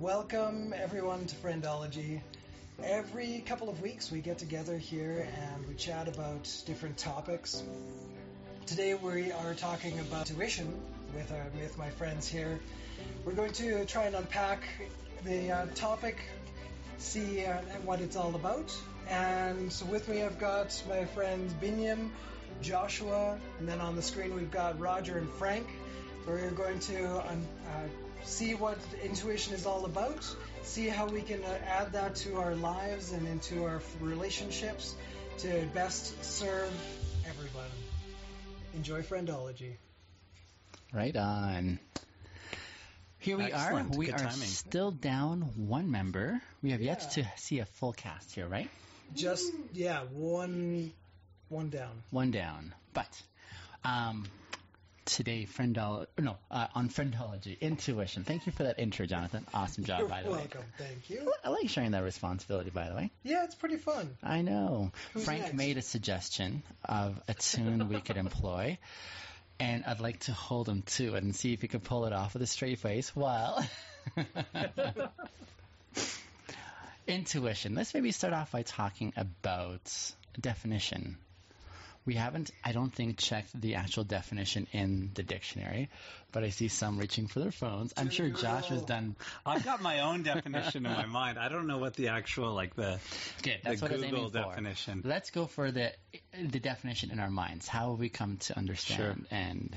Welcome everyone to Friendology. Every couple of weeks we get together here and we chat about different topics. Today we are talking about tuition with our with my friends here. We're going to try and unpack the uh, topic, see uh, what it's all about. And so with me I've got my friends Binyam, Joshua, and then on the screen we've got Roger and Frank. We're going to um, uh, see what intuition is all about, see how we can uh, add that to our lives and into our relationships to best serve everyone. Enjoy Friendology. Right on. Here we Excellent. are. We Good are timing. still down one member. We have yet to see a full cast here, right? Just yeah, one one down. One down. But um, today, friendol no uh, on friendology, intuition. Thank you for that intro, Jonathan. Awesome job, You're by the way. welcome. Thank you. I like sharing that responsibility, by the way. Yeah, it's pretty fun. I know. Who's Frank next? made a suggestion of a tune we could employ, and I'd like to hold him to it and see if he can pull it off with a straight face. Well, intuition. Let's maybe start off by talking about definition. We haven't, I don't think, checked the actual definition in the dictionary, but I see some reaching for their phones. I'm sure Josh has done. I've got my own definition in my mind. I don't know what the actual like the Good. That's the what Google aiming for. definition. Let's go for the the definition in our minds. How have we come to understand and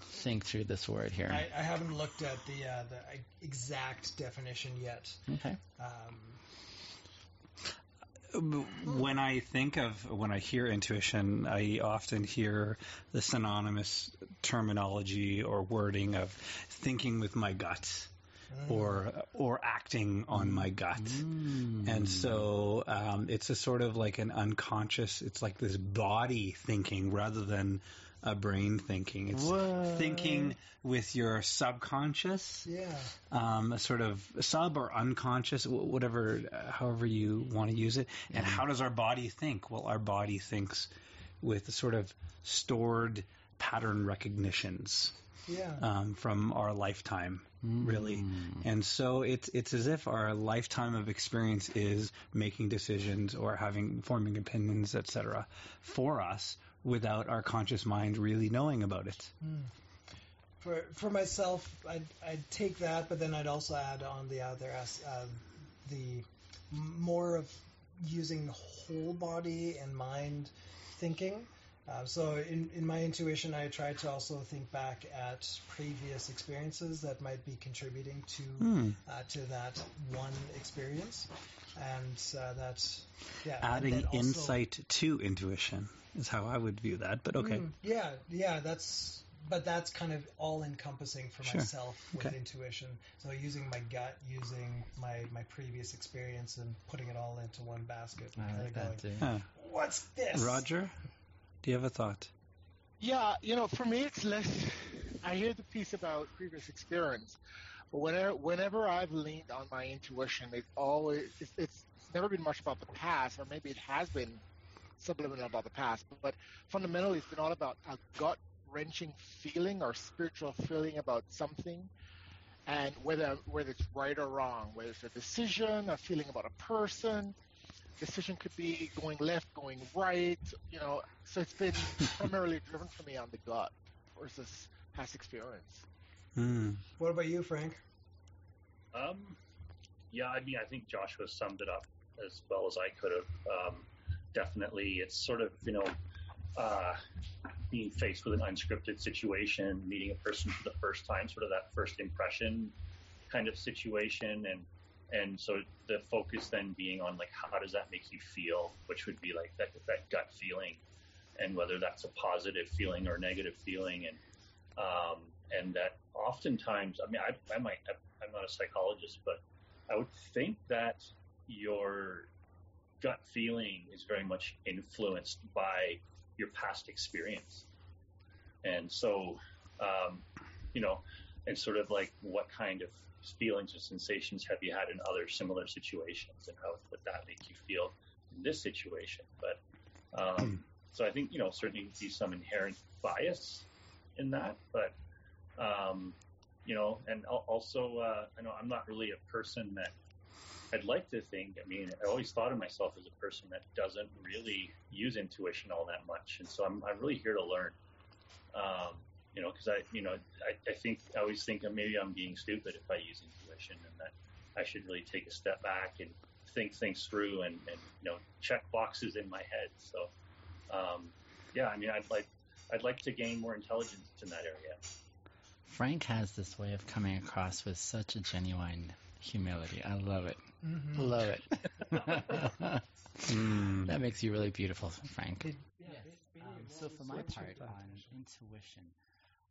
think through this word here? I, I haven't looked at the uh, the exact definition yet. okay. Um, when I think of when I hear intuition, I often hear the synonymous terminology or wording of thinking with my gut or or acting on my gut. And so um, it's a sort of like an unconscious. It's like this body thinking rather than a brain thinking. It's What? thinking with your subconscious yeah. um, a sort of sub or unconscious, whatever, uh, however you want to use it. And how does our body think? Well, our body thinks with a sort of stored pattern recognitions Yeah. um, from our lifetime, really. And so it's it's as if our lifetime of experience is making decisions or having forming opinions, etc., for us without our conscious mind really knowing about it. for for myself, I'd I'd take that, but then I'd also add on the other as uh, the more of using the whole body and mind thinking. Uh, so in in my intuition, I try to also think back at previous experiences that might be contributing to Hmm. uh, to that one experience, and uh, that's yeah. Adding also- insight to intuition is how I would view that. But okay. Mm, yeah, yeah, that's but that's kind of all encompassing for Sure. myself with Okay. intuition. So using my gut, using my my previous experience, and putting it all into one basket. and I kinda like that going, too. Huh. What's this? Roger, do you have a thought? Yeah, you know, for me, it's less. I hear the piece about previous experience, but whenever whenever I've leaned on my intuition, it always it's, it's never been much about the past, or maybe it has been subliminal about the past, but fundamentally, it's been all about a gut wrenching feeling or spiritual feeling about something, and whether whether it's right or wrong, whether it's a decision, a feeling about a person. Decision could be going left, going right, you know. So it's been primarily driven for me on the gut versus past experience. Hmm. What about you, Frank? Um, yeah, I mean, I think Joshua summed it up as well as I could have. Um, definitely, it's sort of you know uh, being faced with an unscripted situation, meeting a person for the first time, sort of that first impression kind of situation, and and so the focus then being on like how does that make you feel, which would be like that that gut feeling, and whether that's a positive feeling or negative feeling, and um, and that oftentimes, I mean, I, I might, I'm not a psychologist, but I would think that your gut feeling is very much influenced by your past experience. And so, um, you know, and sort of like what kind of feelings or sensations have you had in other similar situations and how would that make you feel in this situation? But, um, so I think, you know, certainly be some inherent bias in that, but, um, you know, and also, uh, I know I'm not really a person that I'd like to think. I mean, I always thought of myself as a person that doesn't really use intuition all that much, and so I'm I'm really here to learn. Um, you know, because I, you know, I, I think I always think maybe I'm being stupid if I use intuition, and that I should really take a step back and think things through and, and you know check boxes in my head. So, um, yeah, I mean, I'd like I'd like to gain more intelligence in that area. Frank has this way of coming across with such a genuine humility. I love it. Mm-hmm. Love it. Mm. that makes you really beautiful, Frank. It, yeah, Yes. it- it Um, so for my part on intuition,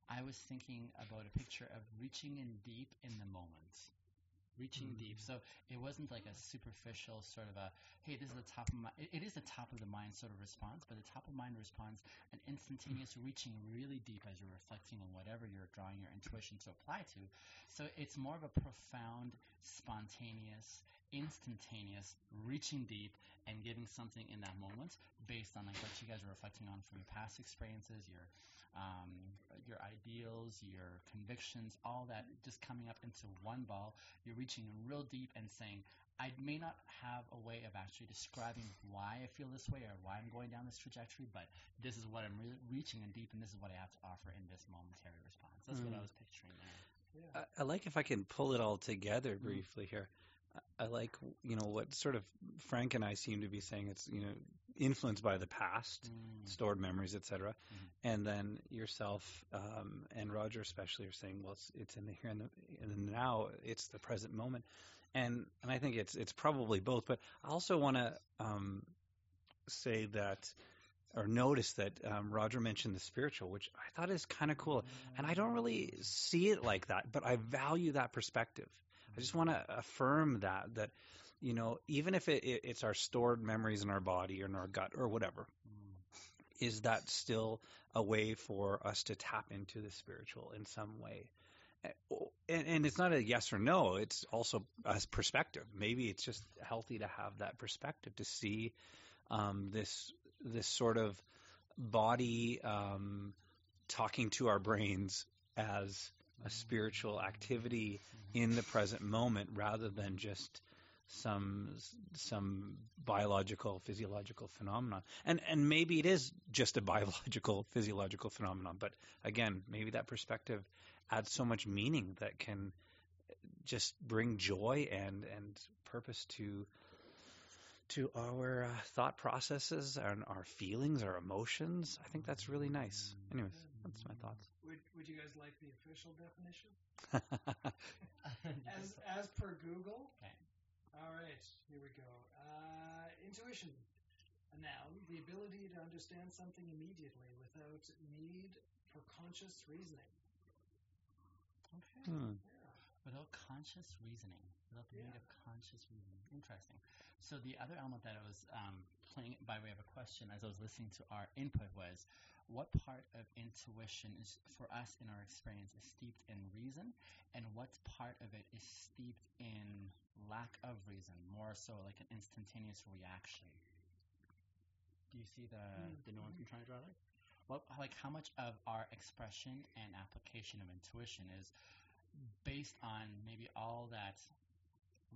I was thinking about a picture of reaching in deep in the moment. Reaching mm-hmm. deep. So it wasn't like a superficial sort of a, hey, this is the top of my, it, it is the top of the mind sort of response, but the top of mind response, an instantaneous mm-hmm. reaching really deep as you're reflecting on whatever you're drawing your intuition to apply to. So it's more of a profound, spontaneous, instantaneous, reaching deep and giving something in that moment based on like what you guys are reflecting on from your past experiences, your um, your ideals, your convictions, all that just coming up into one ball. You're reaching real deep and saying, I may not have a way of actually describing why I feel this way or why I'm going down this trajectory, but this is what I'm re- reaching in deep, and this is what I have to offer in this momentary response. That's what I Mm. was picturing there. Yeah. I, I like if I can pull it all together briefly here. I, like you know what sort of Frank and I seem to be saying. It's you know influenced by the past, Mm. stored memories, etc. Mhm. And then yourself um, and Roger especially are saying, well, it's, it's in the here and the, in the now. It's the present moment, and and I think it's it's probably both. But I also want to um, say that or notice that um, Roger mentioned the spiritual, which I thought is kind of cool. And I don't really see it like that, but I value that perspective. I just want to affirm that that you know even if it, it, it's our stored memories in our body or in our gut or whatever, Mm. is that still a way for us to tap into the spiritual in some way? Eh, And, and it's not a yes or no. It's also a perspective. Maybe it's just healthy to have that perspective to see um, this this sort of body um, talking to our brains as a spiritual activity in the present moment rather than just some some biological physiological phenomenon. And and maybe it is just a biological physiological phenomenon but again maybe that perspective adds so much meaning that can just bring joy and and purpose to to our uh, thought processes and our feelings our emotions. I think that's really nice. Anyways that's my thoughts Would, would you guys like the official definition? Mm. As, as per Google? Okay. All right, here we go. Uh, intuition. A noun, the ability to understand something immediately without need for conscious reasoning. okay. Hmm. Yeah. Without conscious reasoning, without the need of conscious reasoning. Interesting. So the other element that I was um, playing by way of a question as I was listening to our input was, what part of intuition is for us in our experience is steeped in reason, and what part of it is steeped in lack of reason, more so like an instantaneous reaction? Do you see the hmm. the nuance mm-hmm. I'm trying to draw there? What, like how much of our expression and application of intuition is based on maybe all that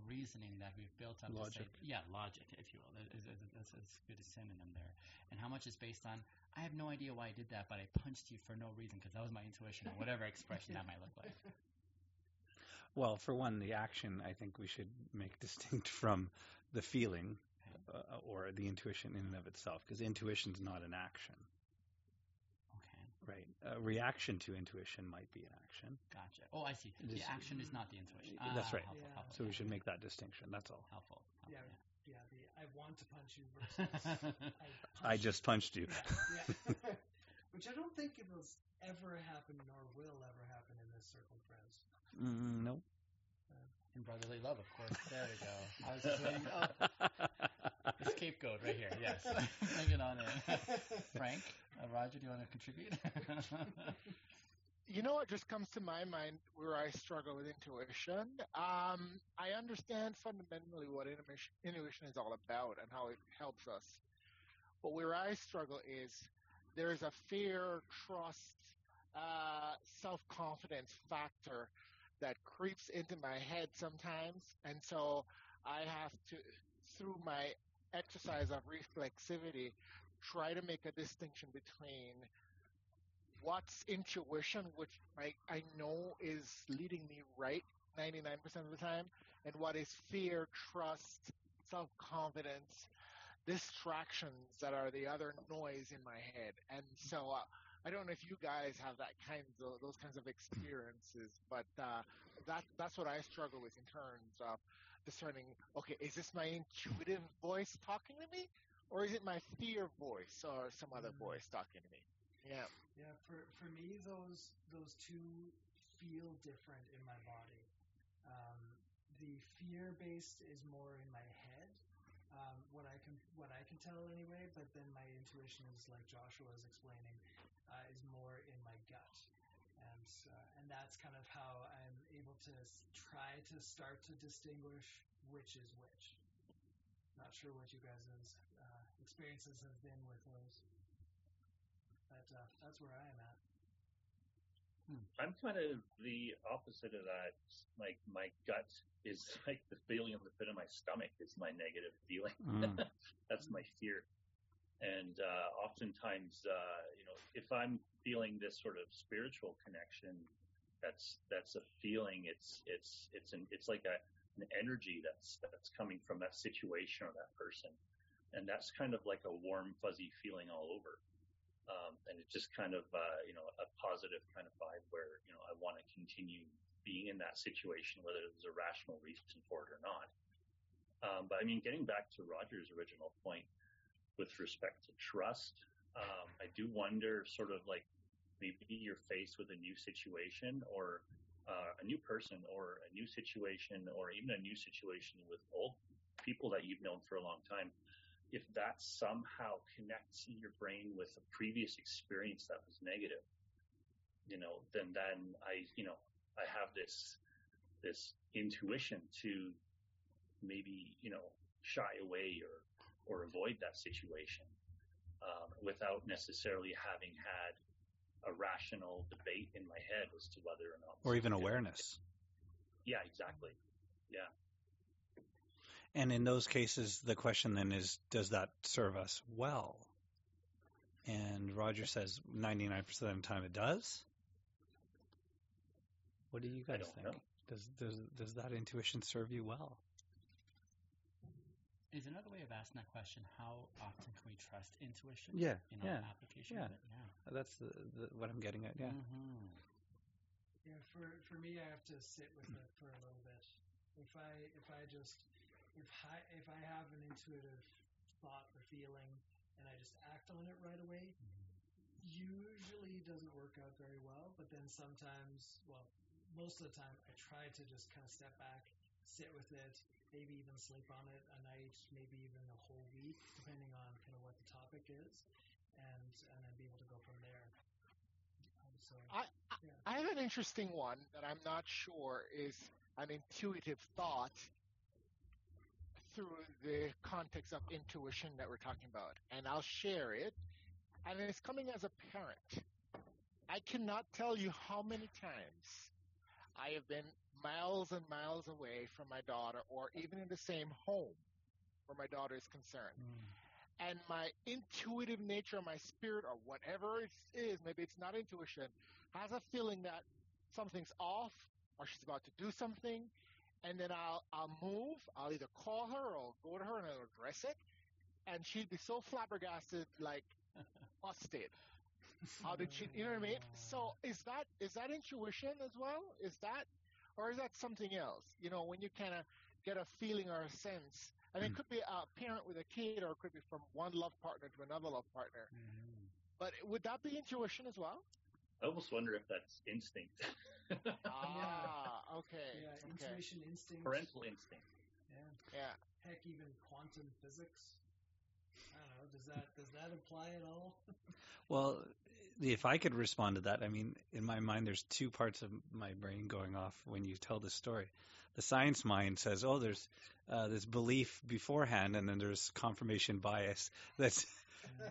reasoning that we've built up. Logic. To say, yeah, logic, if you will. That is- is- That's that's a good synonym there. And how much is based on, I have no idea why I did that, but I punched you for no reason because that was my intuition or whatever expression that might look like. Well, for one, the action I think we should make distinct from the feeling uh, or the intuition in and of itself, because intuition is not an action, Okay, right? A reaction to intuition might be an action, gotcha. Oh, I see. The This- action is not the intuition. That's Ah, right. Helpful, Yeah. helpful, so we should make that distinction. That's all. helpful. helpful Yeah. yeah. Yeah, the I want to punch you versus I, I punch just punched you. Yeah, yeah. Which I don't think it will ever happen nor will ever happen in this circle, friends. Mm, no. In brotherly love, of course. There we go. I was just waiting. Oh, the scapegoat right here. Yes. Bring it on in. Frank, uh, Roger, do you want to contribute? You know what just comes to my mind where I struggle with intuition? Um, I understand fundamentally what intuition, is all about and how it helps us. But where I struggle is there is a fear, trust, uh, self confidence factor that creeps into my head sometimes, and so I have to, through my exercise of reflexivity, try to make a distinction between what's intuition, which I, I know is leading me right 99% of the time, and what is fear, trust, self confidence, distractions that are the other noise in my head. And so uh, I don't know if you guys have that kind of those kinds of experiences, but uh, that that's what I struggle with in terms of discerning. Okay, is this my intuitive voice talking to me, or is it my fear voice or some other Mm. voice talking to me? Yeah. Yeah, for for me, those those two feel different in my body. Um, the fear based is more in my head, um, what I can what I can tell anyway. But then my intuition is like Joshua was explaining, uh, is more in my gut, and uh, and that's kind of how I'm able to s- try to start to distinguish which is which. Not sure what you guys' uh, experiences have been with those, but uh, that's where I am at. I'm kind of the opposite of that. Like my gut is like the feeling in the pit of my stomach is my negative feeling. Mm. That's my fear. And uh, oftentimes, uh, you know, if I'm feeling this sort of spiritual connection, that's that's a feeling. It's it's it's an it's like a an energy that's that's coming from that situation or that person, and that's kind of like a warm fuzzy feeling all over. Um, and it's just kind of uh, you know a positive kind of vibe where you know I want to continue being in that situation, whether there's a rational reason for it or not. Um, but I mean, getting back to Roger's original point with respect to trust, um, I do wonder, sort of like maybe you're faced with a new situation or uh, a new person or a new situation or even a new situation with old people that you've known for a long time. If that somehow connects in your brain with a previous experience that was negative, you know, then then I, you know, I have this this intuition to maybe you know shy away or or avoid that situation um, without necessarily having had a rational debate in my head as to whether or not Or even awareness. Yeah, exactly. Yeah. And in those cases, the question then is, does that serve us well? And Roger says 99% of the time it does. What do you guys think? know. Does, does does that intuition serve you well? Is another way of asking that question, how often can we trust intuition Yeah, in yeah, our application yeah. Yeah. That's the, the, what I'm getting at. Yeah. Mm-hmm. Yeah, for for me, I have to sit with it for a little bit. If I if I just if I if I have an intuitive thought or feeling and I just act on it right away, usually doesn't work out very well. But then sometimes, well, most of the time, I try to just kind of step back, sit with it, maybe even sleep on it a night, maybe even a whole week, depending on kind of what the topic is, and and then be able to go from there. Um, so I, I have an interesting one that I'm not sure is an intuitive thought through the context of intuition that we're talking about. And I'll share it. And it's coming as a parent. I cannot tell you how many times I have been miles and miles away from my daughter or even in the same home where my daughter is concerned. Hmm. And my intuitive nature, my spirit, or whatever it is, maybe it's not intuition, has a feeling that something's off or she's about to do something. And then I'll, I'll move. I'll either call her or go to her and I'll address it. And she'd be so flabbergasted, like busted. How did she, you know what I mean? So is that, is that intuition as well? Is that, or is that something else? You know, when you kind of get a feeling or a sense, and it Mm. could be a parent with a kid or it could be from one love partner to another love partner. Mm-hmm. But would that be intuition as well? I almost wonder if that's instinct, Ah, okay. Yeah, okay. intuition, instinct. parental instinct. Yeah. Yeah. Heck, even quantum physics. I don't know. Does that does that apply at all? Well, if I could respond to that, I mean, in my mind, there's two parts of my brain going off when you tell this story. The science mind says, "Oh, there's uh, this belief beforehand, and then there's confirmation bias." That's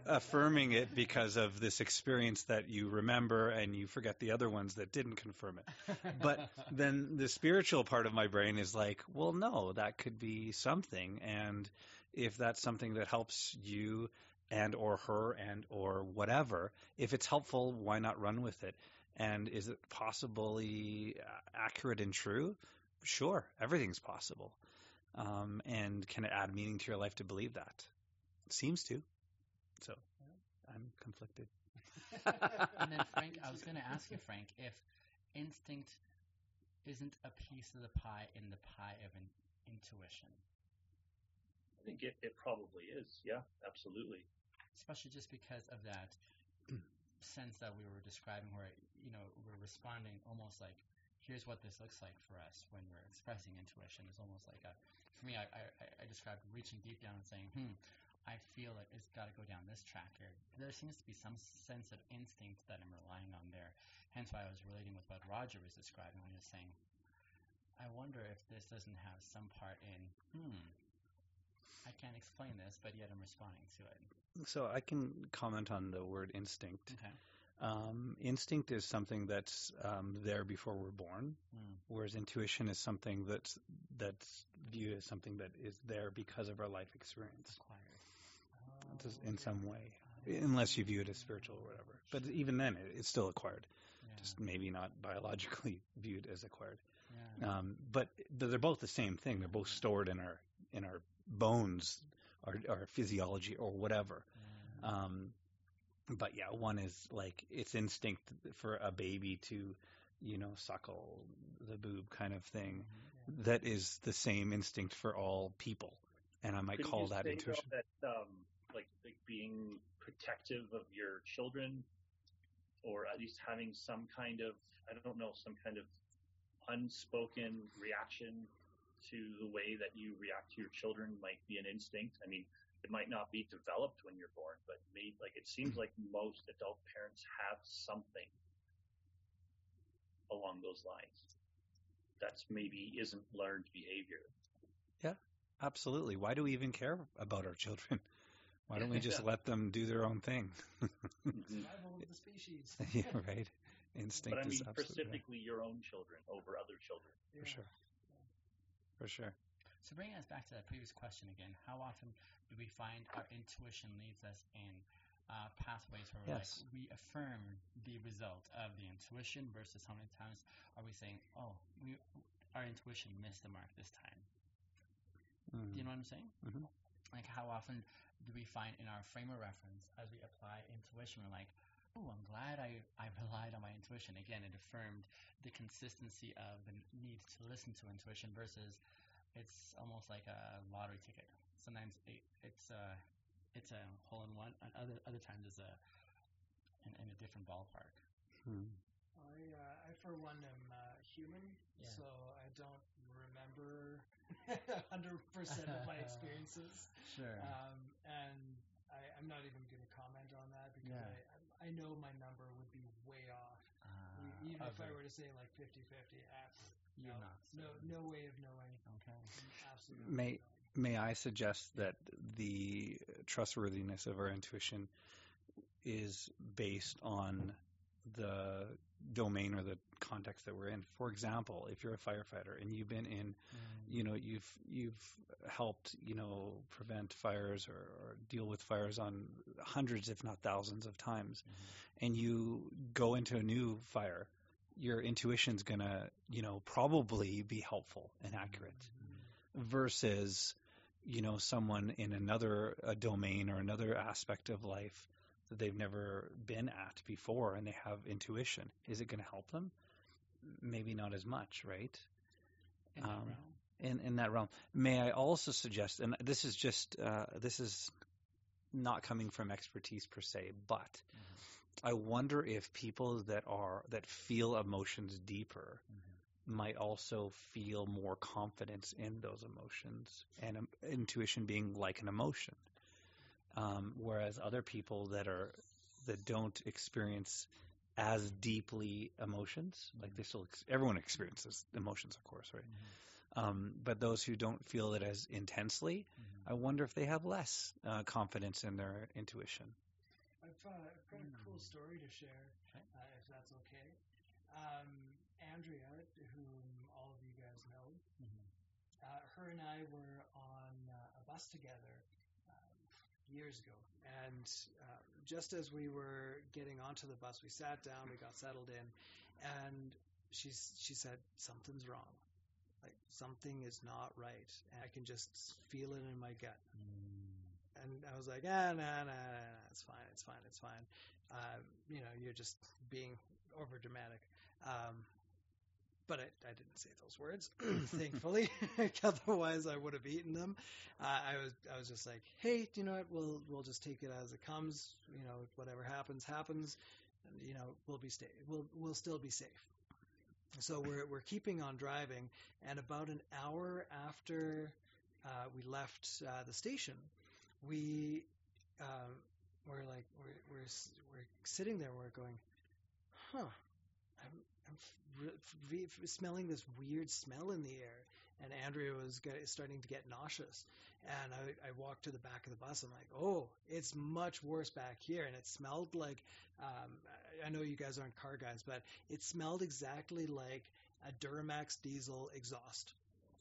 affirming it because of this experience that you remember and you forget the other ones that didn't confirm it. But then the spiritual part of my brain is like, well, no, that could be something. And if that's something that helps you and or her and or whatever, if it's helpful, why not run with it? And is it possibly accurate and true? Sure, everything's possible. Um, and can it add meaning to your life to believe that? It seems to. So I'm conflicted. and then Frank, I was going to ask you, Frank, if instinct isn't a piece of the pie in the pie of an intuition. I think it, it probably is. Yeah, absolutely. Especially just because of that sense that we were describing where, you know, we're responding almost like, here's what this looks like for us when we're expressing intuition. It's almost like a, for me, I, I, I described reaching deep down and saying, hmm, I feel like it's got to go down this track here. There seems to be some sense of instinct that I'm relying on there. Hence why I was relating with what Roger was describing when he was saying, I wonder if this doesn't have some part in, hmm, I can't explain this, but yet I'm responding to it. So I can comment on the word instinct. Okay. Um, instinct is something that's um, there before we're born, Mm. whereas intuition is something that's that's viewed as something that is there because of our life experience Acquired. Just in some way, unless you view it as spiritual or whatever. But even then, it, it's still acquired, Yeah. just maybe not biologically viewed as acquired. yeah. Um, but they're both the same thing. They're both stored in our in our bones, our, our physiology, or whatever. yeah. Um, but yeah, one is like it's instinct for a baby to, you know, suckle the boob kind of thing. Mhm. That is the same instinct for all people, and I might Couldn't call you that say, intuition. that um, like like being protective of your children, or at least having some kind of I don't know some kind of unspoken reaction to the way that you react to your children might be an instinct. I mean, it might not be developed when you're born, but like it seems like most adult parents have something along those lines. That's maybe isn't learned behavior. Yeah, absolutely. Why do we even care about our children? Why don't we just Yeah. let them do their own thing? Survival of the species. yeah, right. Instinct But I mean, is absolutely right. specifically your own children over other children. Yeah. for sure. For sure. So bringing us back to that previous question again, how often do we find our intuition leads us in uh, pathways where we're Yes. like we affirm the result of the intuition versus how many times are we saying, oh, we our intuition missed the mark this time. Do Mm. you know what I'm saying? Mhm. Like how often do we find in our frame of reference as we apply intuition, we're like, oh, I'm glad I, I relied on my intuition. Again, it affirmed the consistency of the need to listen to intuition versus it's almost like a lottery ticket. Sometimes it, it's a it's a hole in one, and other other times it's a in, in a different ballpark. Mm. I, uh, I for one am uh, human, Yeah. so I don't remember 100% of my experiences. Sure. Um, and I, I'm not even going to comment on that because Yeah. I, I know my number would be way off. uh, even if I were to say like 50 50, you're no, not. no, no way of knowing. Okay. Absolutely. May- May I suggest that the trustworthiness of our intuition is based on the domain or the context that we're in. For example, if you're a firefighter and you've been in, you know, you've you've helped, you know, prevent fires or, or deal with fires on hundreds, if not thousands, of times, Mhm. and you go into a new fire, your intuition's gonna, you know, probably be helpful and accurate versus you know someone in another domain or another aspect of life that they've never been at before and they have intuition is it going to help them maybe not as much right In that Um, realm. in in that realm may i also suggest and this is just uh, this is not coming from expertise per se but Mhm. i wonder if people that are that feel emotions deeper Mhm. might also feel more confidence in those emotions and um, intuition being like an emotion. Um, whereas other people that are that don't experience as deeply emotions, like they still ex- everyone experiences emotions, of course, right? Mhm. Um, but those who don't feel it as intensely Mhm. I wonder if they have less uh, confidence in their intuition. I've, uh, I've got a cool story to share, Okay. uh, if that's okay. Um, Andrea, whom all of you guys know, Mhm. uh, her and I were on uh, a bus together years ago, and uh, just as we were getting onto the bus, we sat down, we got settled in, and she's she said something's wrong, like something is not right, and I can just feel it in my gut. And I was like, ah, nah, nah, nah, nah, it's fine, it's fine, it's fine. Uh, you know, you're just being over dramatic. Um, but I, I didn't say those words, thankfully. Otherwise, I would have eaten them. Uh, I was, I was just like, hey, you know what? We'll, we'll just take it as it comes. You know, whatever happens, happens. You know, we'll be sta- we'll, we'll still be safe. So we're, we're keeping on driving, and about an hour after uh, we left uh, the station, we um, we're like we're we're we're sitting there. We're going, huh? I'm I'm re- smelling this weird smell in the air, and Andrea was get, starting to get nauseous. And I, I walked to the back of the bus. I'm like, oh, it's much worse back here, and it smelled like. Um, I know you guys aren't car guys, but it smelled exactly like a Duramax diesel exhaust.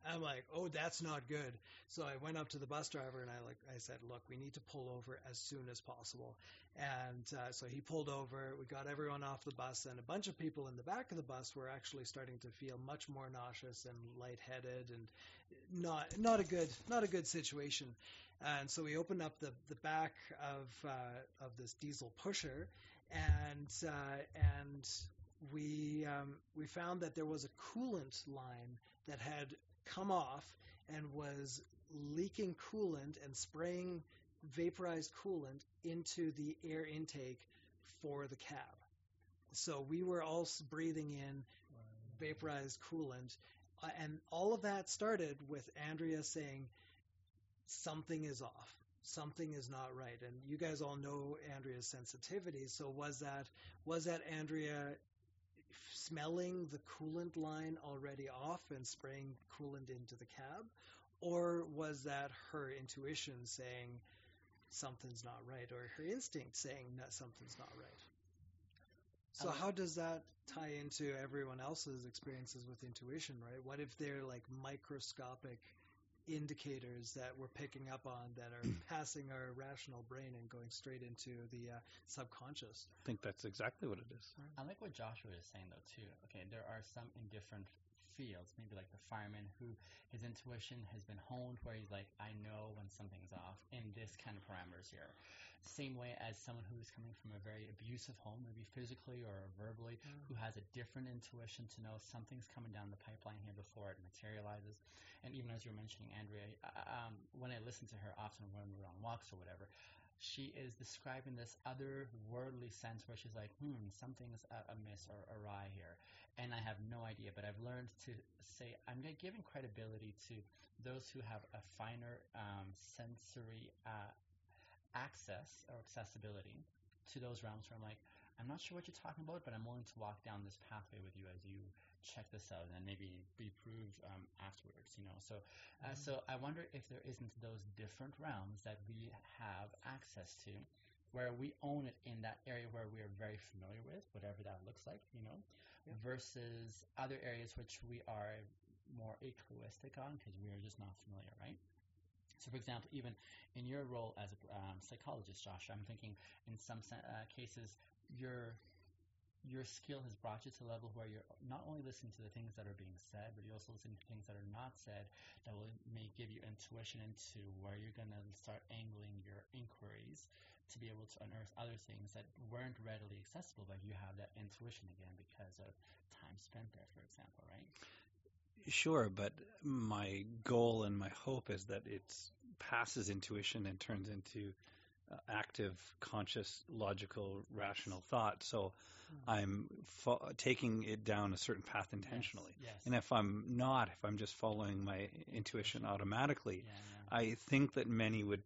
I'm like, oh, that's not good. So I went up to the bus driver and I like I said, look, we need to pull over as soon as possible. And uh, so he pulled over. We got everyone off the bus, and a bunch of people in the back of the bus were actually starting to feel much more nauseous and lightheaded, and not not a good not a good situation. And so we opened up the the back of uh, of this diesel pusher, and uh, and we um, we found that there was a coolant line that had come off and was leaking coolant and spraying vaporized coolant into the air intake for the cab. So we were all breathing in vaporized coolant, uh, and all of that started with Andrea saying something is off. Something is not right, and you guys all know Andrea's sensitivity. So was that was that Andrea smelling the coolant line already off and spraying coolant into the cab? Or was that her intuition saying something's not right, or her instinct saying that something's not right? So, Um, how does that tie into everyone else's experiences with intuition, right? What if they're like microscopic indicators that we're picking up on that are passing our rational brain and going straight into the uh, subconscious? I think that's exactly what it is. I like what Joshua is saying though too. Okay, there are some in different fields, maybe like the fireman who his intuition has been honed where he's like, I know when something's off in this kind of parameters here. Same way as someone who is coming from a very abusive home, maybe physically or verbally, who has a different intuition to know something's coming down the pipeline here before it materializes. And even as you were mentioning, Andrea, um, when I listen to her often when we're on walks or whatever, she is describing this other worldly sense where she's like, hmm, something's amiss or awry And I have no idea, but I've learned to say, I'm giving credibility to those who have a finer um, sensory uh, access or accessibility to those realms where I'm like, I'm not sure what you're talking about, but I'm willing to walk down this pathway with you as you check this out and maybe be proved um, afterwards, you know. So, uh, so I wonder if there isn't those different realms that we have access to, where we own it in that area where we are very familiar with, whatever that looks like, you know, Yeah. versus other areas which we are more egoistic on because we are just not familiar, right? So, for example, even in your role as a um, psychologist, Josh, I'm thinking in some uh, cases your your skill has brought you to a level where you're not only listening to the things that are being said, but you're also listening to things that are not said that will may give you intuition into where you're going to start angling your inquiries to be able to unearth other things that weren't readily accessible, but you have that intuition again because of time spent there, for example, right? Sure, but my goal and my hope is that it passes intuition and turns into uh, active, conscious, logical, rational thought. So I'm fo- taking it down a certain path intentionally. Yes. yes. And if I'm not, if I'm just following my intuition automatically, yeah, yeah. I think that many would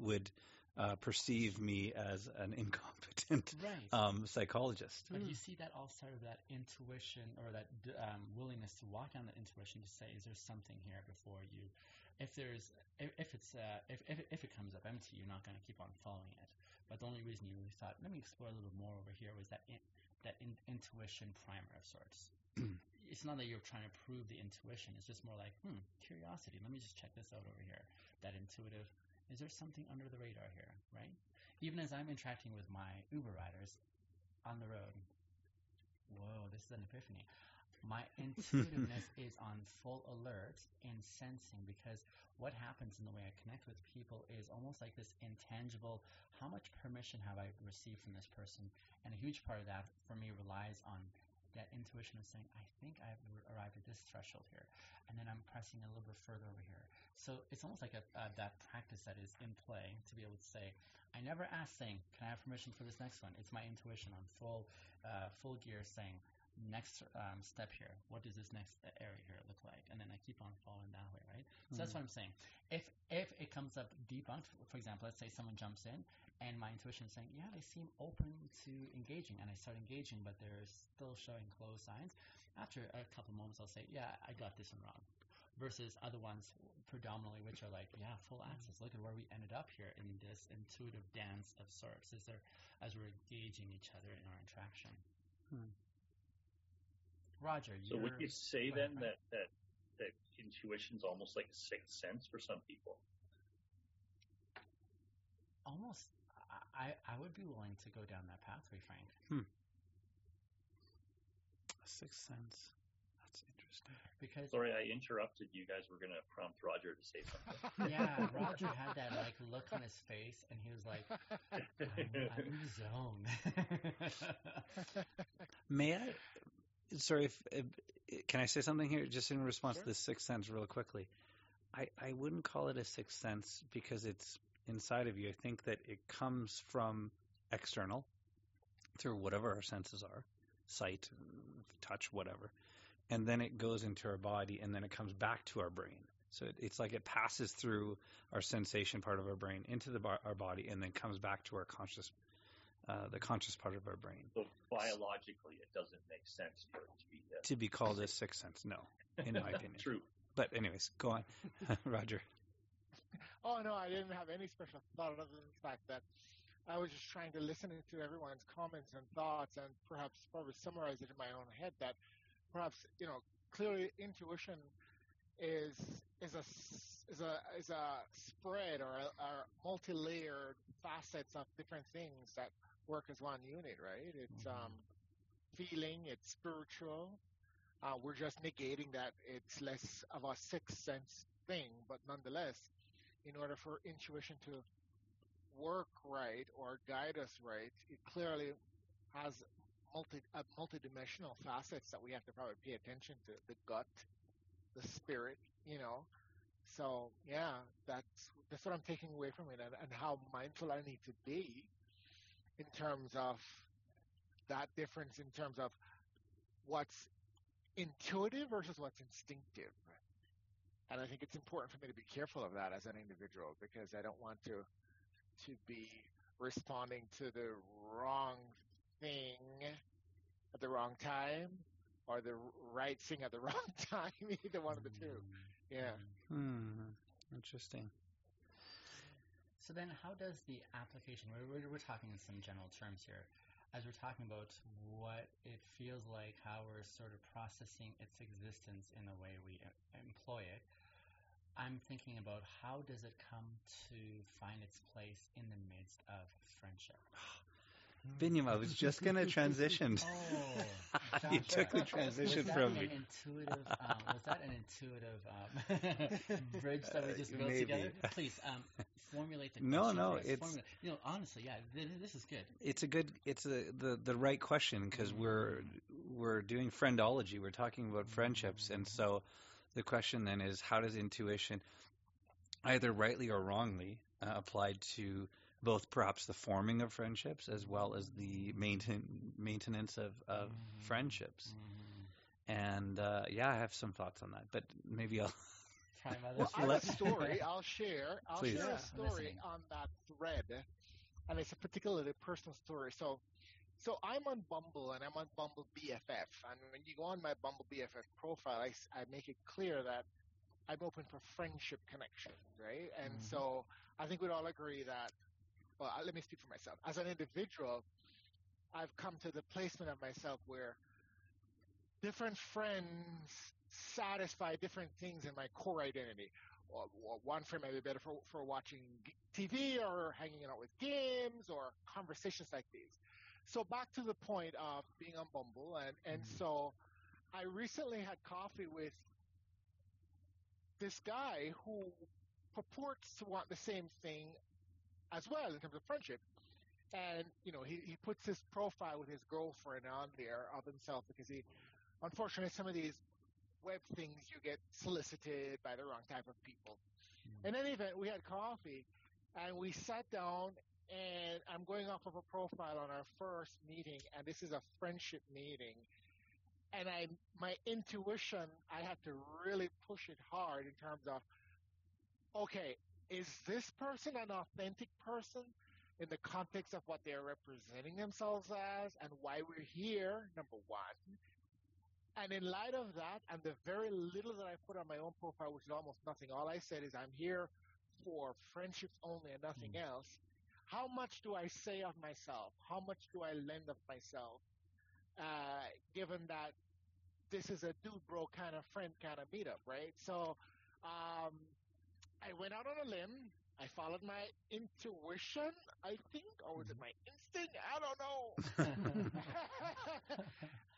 would uh, perceive me as an incompetent right. um, psychologist. But you see that all start of that intuition or that d- um, willingness to walk down the intuition to say, is there something here before you if there's if, if it's uh, if, if if it comes up empty, you're not going to keep on following it. But the only reason you really thought, let me explore a little more over here, was that in, that in, intuition primer of sorts. it's not that you're trying to prove the intuition. It's just more like, hmm, curiosity. Let me just check this out over here. That intuitive. Is there something under the radar here, right? Even as I'm interacting with my Uber riders on the road. Whoa, this is an epiphany my intuitiveness is on full alert and sensing because what happens in the way I connect with people is almost like this intangible how much permission have I received from this person? And a huge part of that for me relies on that intuition of saying, I think I've arrived at this threshold here, and then I'm pressing a little bit further over here. So it's almost like a, uh, that practice that is in play to be able to say, I never ask saying, can I have permission for this next one? It's my intuition on full, uh, full gear saying, next um, step here. What does this next area here look like? And then I keep on following that way, right? So mm-hmm. that's what I'm saying. If if it comes up debunked, for example, let's say someone jumps in and my intuition is saying, yeah, they seem open to engaging, and I start engaging, but they're still showing closed signs. After a couple moments, I'll say, yeah, I got this one wrong. Versus other ones, predominantly, which are like, yeah, full access. Look at where we ended up here in this intuitive dance of sorts. Is there as we're engaging each other in our interaction? Hmm. Roger. So would you say then that, that that intuition's almost like a sixth sense for some people? Almost. I I would be willing to go down that pathway, Frank. Hmm. A sixth sense. That's interesting. Because sorry, I interrupted. You guys were going to prompt Roger to say something. yeah, Roger had that like look on his face, and he was like, "I'm, I'm in the zone." May I sorry, if, if, can I say something here, just in response sure. to the sixth sense, real quickly? I, I wouldn't call it a sixth sense because it's inside of you. I think that it comes from external through whatever our senses are sight, touch, whatever. And then it goes into our body and then it comes back to our brain. So it, it's like it passes through our sensation part of our brain into the, our body and then comes back to our conscious uh, the conscious part of our brain. So biologically, it doesn't make sense for it to be uh, to be called a sixth sense. No, in my opinion. True. But anyways, go on, Roger. Oh no, I didn't have any special thought other than the fact that I was just trying to listen to everyone's comments and thoughts, and perhaps probably summarize it in my own head. That perhaps you know clearly intuition is is a is a is a spread or a, a multi-layered facets of different things that work as one unit, right? It's mm-hmm. um, feeling, it's spiritual. Uh, we're just negating that it's less of a sixth sense thing, but nonetheless, in order for intuition to work right or guide us right, it clearly has multi uh, multidimensional facets that we have to probably pay attention to. The gut, the spirit, you know. So yeah, that's that's what I'm taking away from it, and, and how mindful I need to be in terms of that difference in terms of what's intuitive versus what's instinctive. And I think it's important for me to be careful of that as an individual because I don't want to to be responding to the wrong thing at the wrong time or the right thing at the wrong time, either one of the two. Yeah. Hmm. Interesting. So then, how does the application? We're, we're, we're talking in some general terms here, as we're talking about what it feels like, how we're sort of processing its existence in the way we employ it. I'm thinking about how does it come to find its place in the midst of friendship. Binyam, I was just going to transition. oh, you took the transition from me. Intuitive, um, was that an intuitive um, bridge that we just built together? Please um, formulate the. No, no, it's Formula, you know honestly, yeah, this is good. It's a good, it's a, the the right question because mm-hmm. we're we're doing friendology. We're talking about friendships, mm-hmm. and so the question then is, how does intuition, either rightly or wrongly, uh, applied to both perhaps the forming of friendships as well as the maintain, maintenance of, of mm-hmm. friendships. Mm-hmm. And uh, yeah, I have some thoughts on that, but maybe I'll. well, I have a story. I'll share. I'll Please. share a story on that thread, and it's a particularly personal story. So, so I'm on Bumble and I'm on Bumble BFF, and when you go on my Bumble BFF profile, I, I make it clear that I'm open for friendship connections, right? And Mhm. so I think we'd all agree that. Well, let me speak for myself. As an individual, I've come to the placement of myself where different friends satisfy different things in my core identity. Or, or one friend may be better for, for watching TV or hanging out with games or conversations like these. So back to the point of being on Bumble, and and Mhm. so I recently had coffee with this guy who purports to want the same thing as well in terms of friendship. And, you know, he, he puts his profile with his girlfriend on there of himself because he, unfortunately, some of these web things you get solicited by the wrong type of people. Mm. In any event, we had coffee and we sat down and I'm going off of a profile on our first meeting and this is a friendship meeting. And I, my intuition, I had to really push it hard in terms of, okay, is this person an authentic person in the context of what they're representing themselves as and why we're here, number one. And in light of that, and the very little that I put on my own profile, which is almost nothing, all I said is I'm here for friendships only and nothing else. How much do I say of myself? How much do I lend of myself? Uh, given that this is a dude bro kind of friend kind of meetup, right? So, um, I went out on a limb. I followed my intuition, I think, or was it my instinct? I don't know.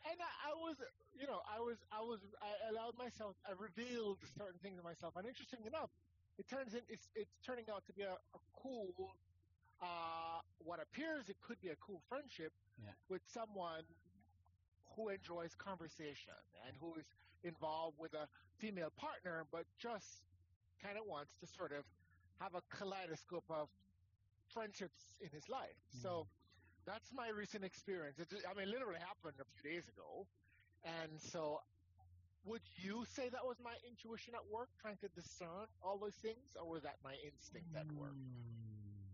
and I, I was, you know, I was, I was, I allowed myself, I revealed certain things of myself. And interesting enough, it turns in, it's, it's turning out to be a, a cool, uh, what appears it could be a cool friendship Yeah. with someone who enjoys conversation and who is involved with a female partner, but just kind of wants to sort of have a kaleidoscope of friendships in his life. So that's my recent experience. It, I mean, literally happened a few days ago. And so would you say that was my intuition at work, trying to discern all those things, or was that my instinct at work? Mm.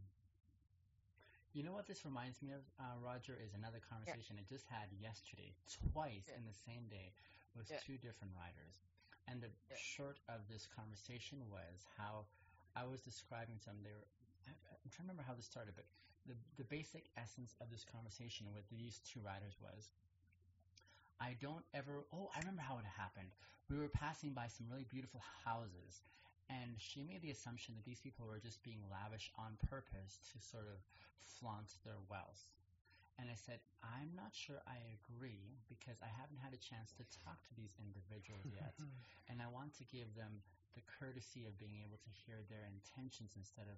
You know what this reminds me of, uh, Roger, is another conversation I just had yesterday, twice Yeah. in the same day, with Yeah. two different writers. And the Yeah. short of this conversation was how I was describing to them. They were, I'm trying to remember how this started, but the the basic essence of this conversation with these two writers was, I don't ever. Oh, I remember how it happened. We were passing by some really beautiful houses, and she made the assumption that these people were just being lavish on purpose to sort of flaunt their wealth. And I said, I'm not sure I agree because I haven't had a chance to talk to these individuals yet. and I want to give them the courtesy of being able to hear their intentions instead of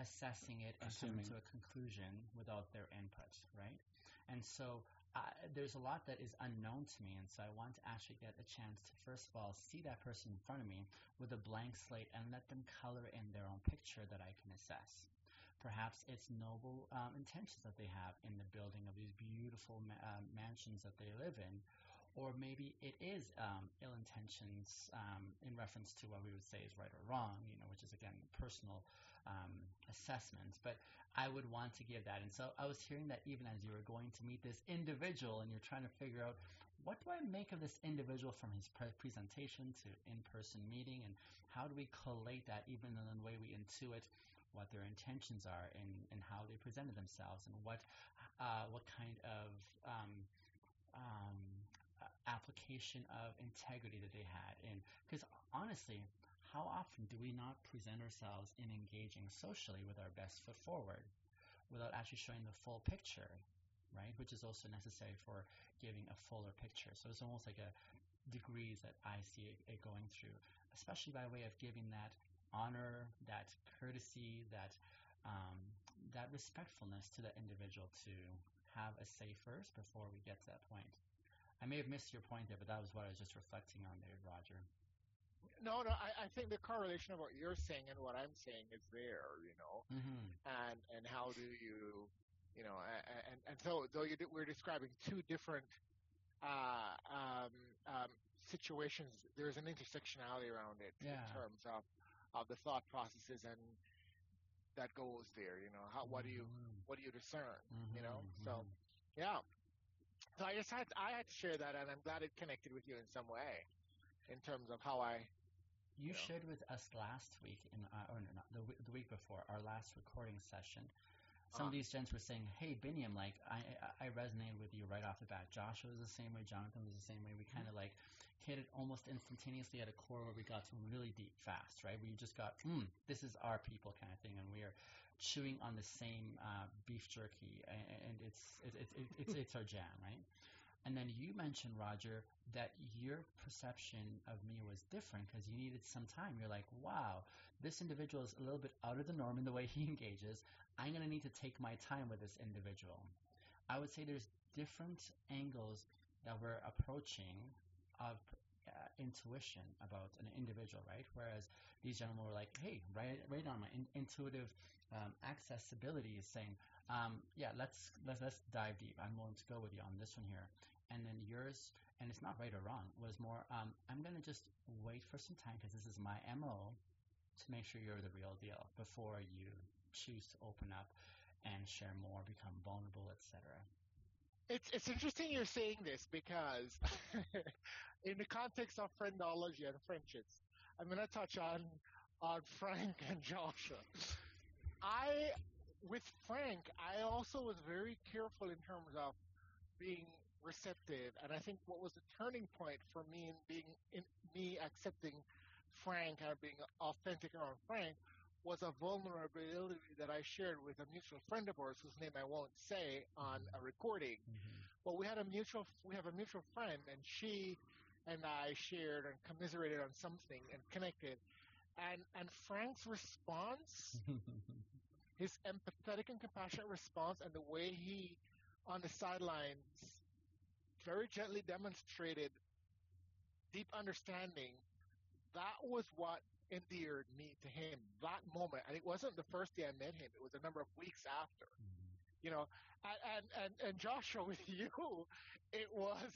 assessing it and coming to a conclusion without their input, right? And so uh, there's a lot that is unknown to me, and so I want to actually get a chance to first of all see that person in front of me with a blank slate and let them color in their own picture that I can assess. Perhaps it's noble um, intentions that they have in the building of these beautiful ma- uh, mansions that they live in, or maybe it is um, ill intentions um, in reference to what we would say is right or wrong, you know, which is again personal um, assessment. But I would want to give that, and so I was hearing that even as you were going to meet this individual, and you're trying to figure out what do I make of this individual from his pre- presentation to in-person meeting, and how do we collate that even in the way we intuit what their intentions are and, and how they presented themselves and what uh, what kind of um, um, application of integrity that they had. And because honestly, how often do we not present ourselves in engaging socially with our best foot forward without actually showing the full picture, right? Which is also necessary for giving a fuller picture. So it's almost like a degrees that I see it, it going through, especially by way of giving that honor, that courtesy, that um, that respectfulness to the individual to have a say first before we get to that point. I may have missed your point there, but that was what I was just reflecting on there, Roger. No, no, I, I think the correlation of what you're saying and what I'm saying is there, you know, Mm-hmm. and and how do you, you know, and and so though you, we're describing two different uh, um, um, situations, there's an intersectionality around it Yeah. in terms of of the thought processes and that goes there, you know, how what do you Mm-hmm. what do you discern, you know, so yeah. So I just had I had to share that, and I'm glad it connected with you in some way, in terms of how I You Yeah. shared with us last week, in uh, or no, not the, the week before our last recording session. Some Uh-huh. of these gents were saying, "Hey, Biniam, like I, I resonated with you right off the bat. Joshua was the same way. Jonathan was the same way. We kind of like hit it almost instantaneously at a core where we got some really deep fast, right? Where you just got, mm, this is our people kind of thing, and we are chewing on the same uh, beef jerky, and, and it's it, it, it, it's it's our jam, right? And then you mentioned, Roger, that your perception of me was different because you needed some time. You're like, wow, this individual is a little bit out of the norm in the way he engages. I'm going to need to take my time with this individual. I would say there's different angles that we're approaching of uh, intuition about an individual, right? Whereas these gentlemen were like, hey, right, right on my in- intuitive um, accessibility is saying, um, yeah, let's, let's let's dive deep. I'm willing to go with you on this one here. And then yours, and it's not right or wrong, was more, um, I'm going to just wait for some time because this is my MO to make sure you're the real deal before you choose to open up and share more, become vulnerable, etc. It's it's interesting you're saying this because in the context of friendology and friendships, I'm gonna touch on on Frank and Joshua. I with Frank, I also was very careful in terms of being receptive, and I think what was the turning point for me in being in me accepting Frank and being authentic around Frank was a vulnerability that I shared with a mutual friend of ours, whose name I won't say on a recording. Mm-hmm. But we had a mutual, we have a mutual friend, and she and I shared and commiserated on something and connected. And and Frank's response, his empathetic and compassionate response, and the way he, on the sidelines, very gently demonstrated deep understanding. That was what endeared me to him. That moment, and it wasn't the first day I met him; it was a number of weeks after. You know, and and and Joshua with you, it was.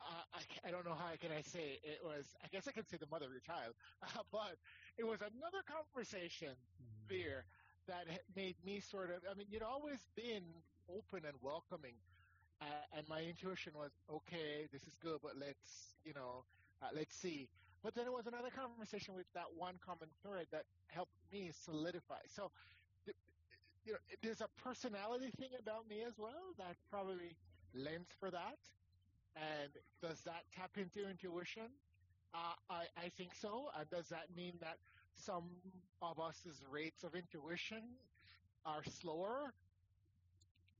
Uh, I, I don't know how can I say it. it was. I guess I can say the mother of your child, uh, but it was another conversation there that made me sort of. I mean, you'd always been open and welcoming, uh, and my intuition was okay. This is good, but let's you know, uh, let's see. But then it was another conversation with that one common thread that helped me solidify. So, th- you know, there's a personality thing about me as well that probably lends for that. And does that tap into intuition? Uh, I, I think so. And does that mean that some of us's rates of intuition are slower,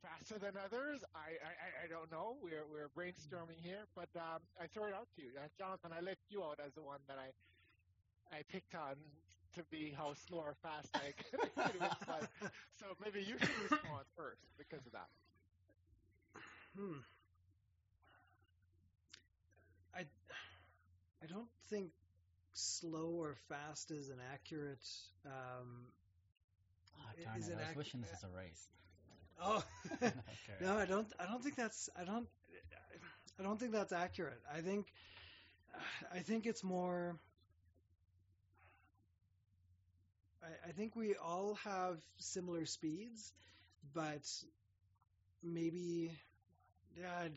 faster than others? I, I, I- I don't know. We're, we're brainstorming here, but um, I throw it out to you. Uh, Jonathan, I left you out as the one that I I picked on to be how slow or fast I could do so maybe you should respond first because of that. Hmm. I I don't think slow or fast is an accurate. Um, Oh, Is darn it, it I was ac- wishing this was a race. Oh Okay. no, I don't. I don't think that's. I don't. I don't think that's accurate. I think. I think it's more. I, I think we all have similar speeds, but maybe. Yeah, I.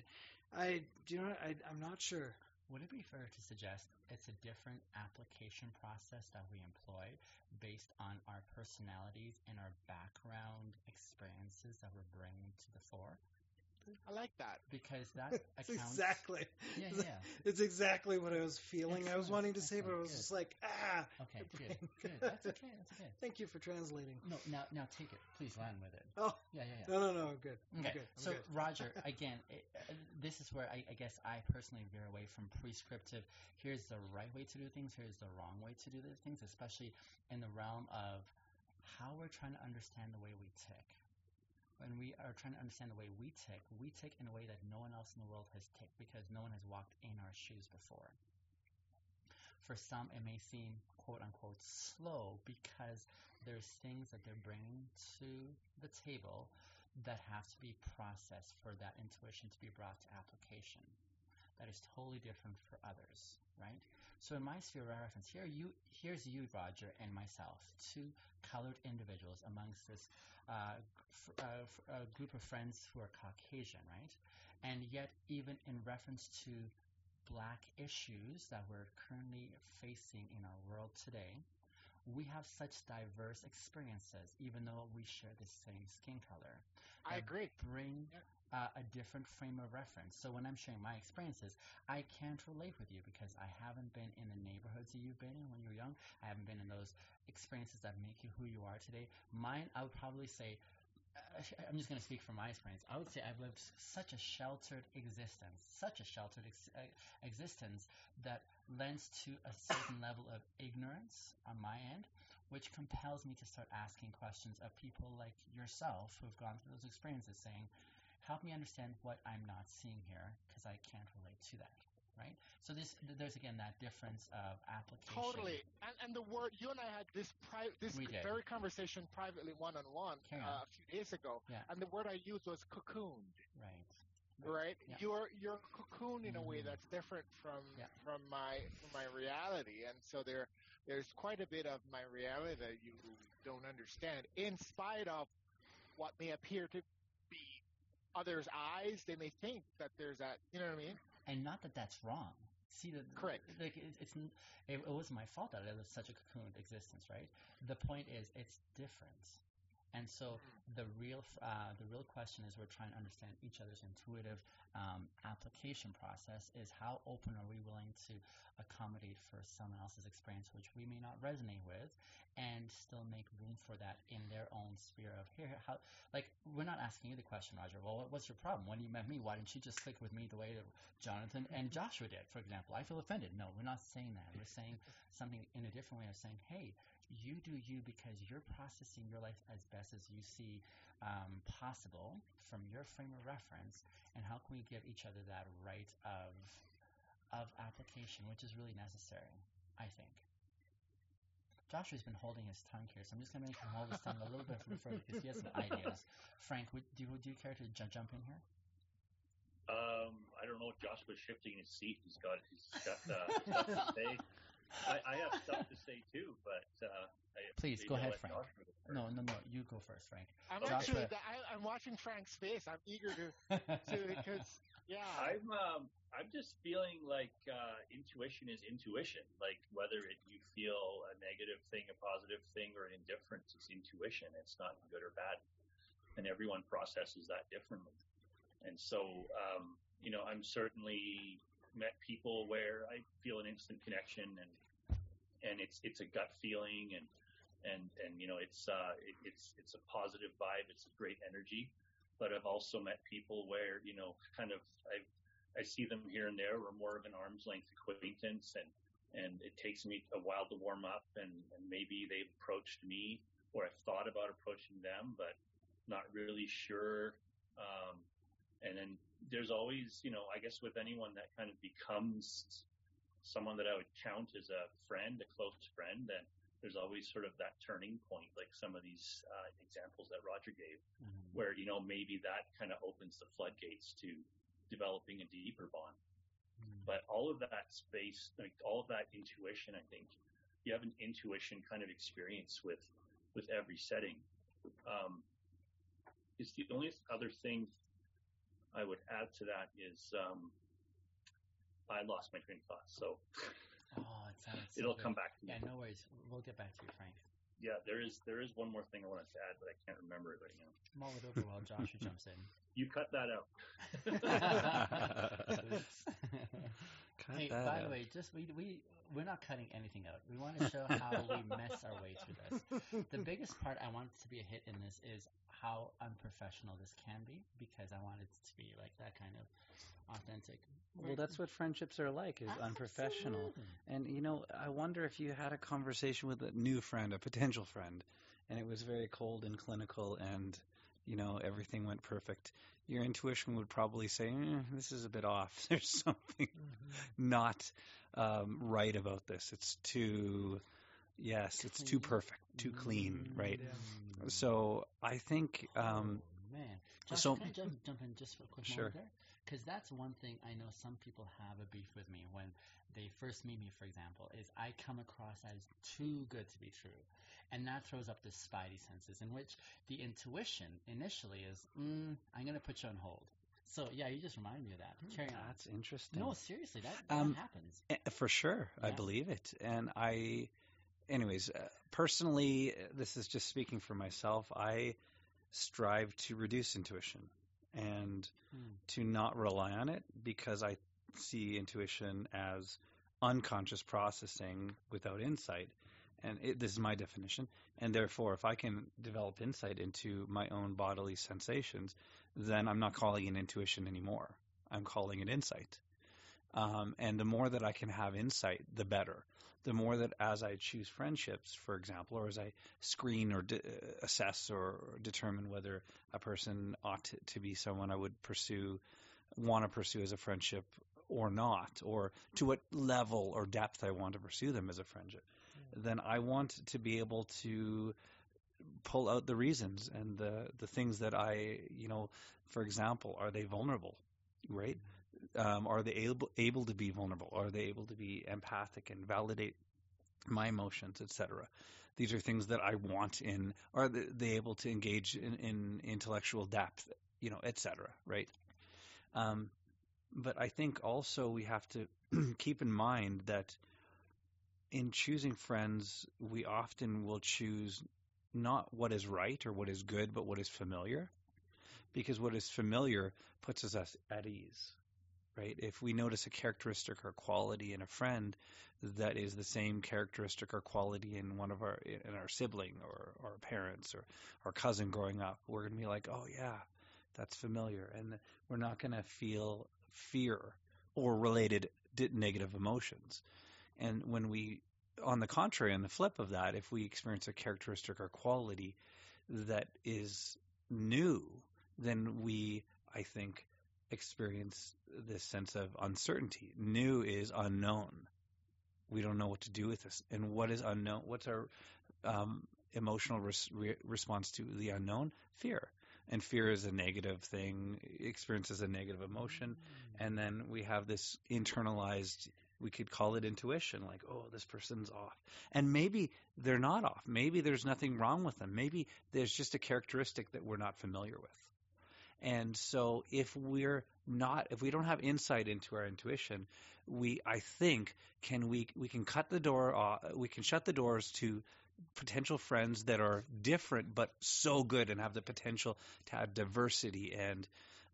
I do you know? I, I'm not sure. Would it be fair to suggest it's a different application process that we employ based on our personalities and our background experiences that we're bringing to the fore? I like that. Because that accounts. exactly. Yeah, yeah. It's exactly what I was feeling. I was wanting to say, but I was good. just like, ah. Okay, good, good. That's okay, that's okay. Thank you for translating. No, now, now take it. Please land with it. Oh Yeah, yeah, yeah. no, no, no. I'm good. I'm Okay, good. I'm so good. Roger, again, it, uh, this is where I, I guess I personally veer away from prescriptive. Here's the right way to do things. Here's the wrong way to do the things, especially in the realm of how we're trying to understand the way we tick. When we are trying to understand the way we tick, we tick in a way that no one else in the world has ticked because no one has walked in our shoes before. For some, it may seem quote unquote slow because there's things that they're bringing to the table that have to be processed for that intuition to be brought to application. That is totally different for others, right? So in my sphere of reference, here you, here's you, Roger, and myself, two colored individuals amongst this uh, uh, uh, group of friends who are Caucasian, right? And yet, even in reference to black issues that we're currently facing in our world today, we have such diverse experiences, even though we share the same skin color. I agree. Bring uh, a different frame of reference. So when I'm sharing my experiences, I can't relate with you because I haven't been in the neighborhoods that you've been in when you were young. I haven't been in those experiences that make you who you are today. Mine, I would probably say, uh, I'm just going to speak from my experience. I would say I've lived such a sheltered existence, such a sheltered ex- uh, existence that lends to a certain level of ignorance on my end, which compels me to start asking questions of people like yourself who have gone through those experiences, saying, help me understand what I'm not seeing here because I can't relate to that. Right. So this, there's again that difference of application. Totally. And, and the word you and I had this pri- this very conversation privately one on one a few days ago, Yeah. and the word I used was cocooned. Right. Right. Yeah. You're you're cocooned in a way Mhm. that's different from Yeah. from my from my reality, and so there there's quite a bit of my reality that you don't understand, in spite of what may appear to be others' eyes. They may think that there's that. You know what I mean? and not that that's wrong. See, the, Correct. Like it, it's it, it wasn't my fault that I lived such a cocooned existence, right? The point is, it's different, and so the real uh, the real question is we're trying to understand each other's intuitive um, application process. Is how open are we willing to accommodate for someone else's experience, which we may not resonate with, and still make room for that in their own sphere of here. How like we're not asking you the question, Roger. Well, what, what's your problem? When you met me, why didn't you just click with me the way that Jonathan and Joshua did, for example? I feel offended. No, we're not saying that. We're saying something in a different way of saying, hey, you do you because you're processing your life as best as you see um, possible from your frame of reference, and how can we give each other that right of of application, which is really necessary, I think. Joshua's been holding his tongue here, so I'm just going to make him hold his tongue a little bit further because he has some ideas. Frank, would, do, would you care to ju- jump in here? Um, I don't know Joshua's shifting his seat. He's got he's got uh, stuff to say. I, I have stuff to say too, but uh, I, Please, go ahead, Frank. Joshua go first. No, no, no. You go first, Frank. I'm Joshua. actually I, I'm watching Frank's face. I'm eager to to because yeah. I'm um, I'm just feeling like uh, intuition is intuition. Like whether it, you feel a negative thing, a positive thing, or an indifference, it's intuition. It's not good or bad, and everyone processes that differently. And so, um, you know, I'm certainly met people where I feel an instant connection, and and it's it's a gut feeling, and and and you know, it's uh, it, it's it's a positive vibe. It's a great energy. But I've also met people where you know, kind of I've I see them here and there. We're more of an arm's length acquaintance, and and it takes me a while to warm up, and, and maybe they've approached me, or I've thought about approaching them, but not really sure. Um, and then there's always, you know, I guess with anyone that kind of becomes someone that I would count as a friend, a close friend, then there's always sort of that turning point, like some of these uh, examples that Roger gave Mhm. where you know maybe that kind of opens the floodgates to developing a deeper bond. Mhm. But all of that space, like all of that intuition, I think you have an intuition kind of experience with with every setting. Um, it's the only other thing I would add to that is um, I lost my train of thought, so Oh, it sounds it'll good. come back to me. Yeah, no worries. We'll get back to you, Frank. Yeah, there is there is one more thing I wanted to add, but I can't remember it right now. Mull it over while Joshua jumps in. You cut that out. Cut hey, that by the way, just we we we're not cutting anything out. We want to show how we mess our way through this. The biggest part I want to be a hit in this is how unprofessional this can be because I want it to be like that kind of authentic. Well, that's what friendships are like, is unprofessional. And you know, I wonder if you had a conversation with a new friend, a potential friend, and it was very cold and clinical, and you know everything went perfect. Your intuition would probably say, eh, "This is a bit off. There's something not um, right about this. It's too, yes, it's too perfect, too clean, right?" Mm. So I think um, Oh, man. Josh, so- can I jump, jump in just for a quick Sure. moment there? Because that's one thing I know some people have a beef with me when they first meet me, for example, is I come across as too good to be true. And that throws up the spidey senses in which the intuition initially is, mm, I'm going to put you on hold. So yeah, you just reminded me of that. Carry on. That's interesting. No, seriously, that, that Um, happens. Eh, For sure, I believe it. And I, anyways, uh, personally, this is just speaking for myself. I strive to reduce intuition and Hmm. to not rely on it because I see intuition as unconscious processing without insight. And it, this is my definition. And therefore, if I can develop insight into my own bodily sensations, then I'm not calling it intuition anymore. I'm calling it insight. Um, and the more that I can have insight, the better. The more that as I choose friendships, for example, or as I screen or de- assess or determine whether a person ought to, to be someone I would pursue, want to pursue as a friendship or not, or to what level or depth I want to pursue them as a friendship, then I want to be able to pull out the reasons and the the things that I, you know, for example, are they vulnerable, right? Um, are they able able to be vulnerable? Are they able to be empathic and validate my emotions, etc. These are things that I want in. Are they, they able to engage in, in intellectual depth, you know, etc. Right? Um, but I think also we have to keep in mind that in choosing friends, we often will choose not what is right or what is good, but what is familiar. Because what is familiar puts us at ease, right? If we notice a characteristic or quality in a friend that is the same characteristic or quality in one of our in our sibling or our parents or our cousin growing up, we're to be like, "Oh yeah, that's familiar," and we're not to feel fear or related negative emotions. And when we on the contrary, on the flip of that, if we experience a characteristic or quality that is new, then we, I think, experience this sense of uncertainty. New is unknown. We don't know what to do with this. And what is unknown? What's our um, emotional res- re- response to the unknown? Fear. And fear is a negative thing, experience is a negative emotion. And then we have this internalized we could call it intuition like oh this person's off. And maybe they're not off. Maybe there's nothing wrong with them. Maybe there's just a characteristic that we're not familiar with. And so if we're not if we don't have insight into our intuition we i think can we we can cut the door off we can shut the doors to potential friends that are different but so good and have the potential to add diversity and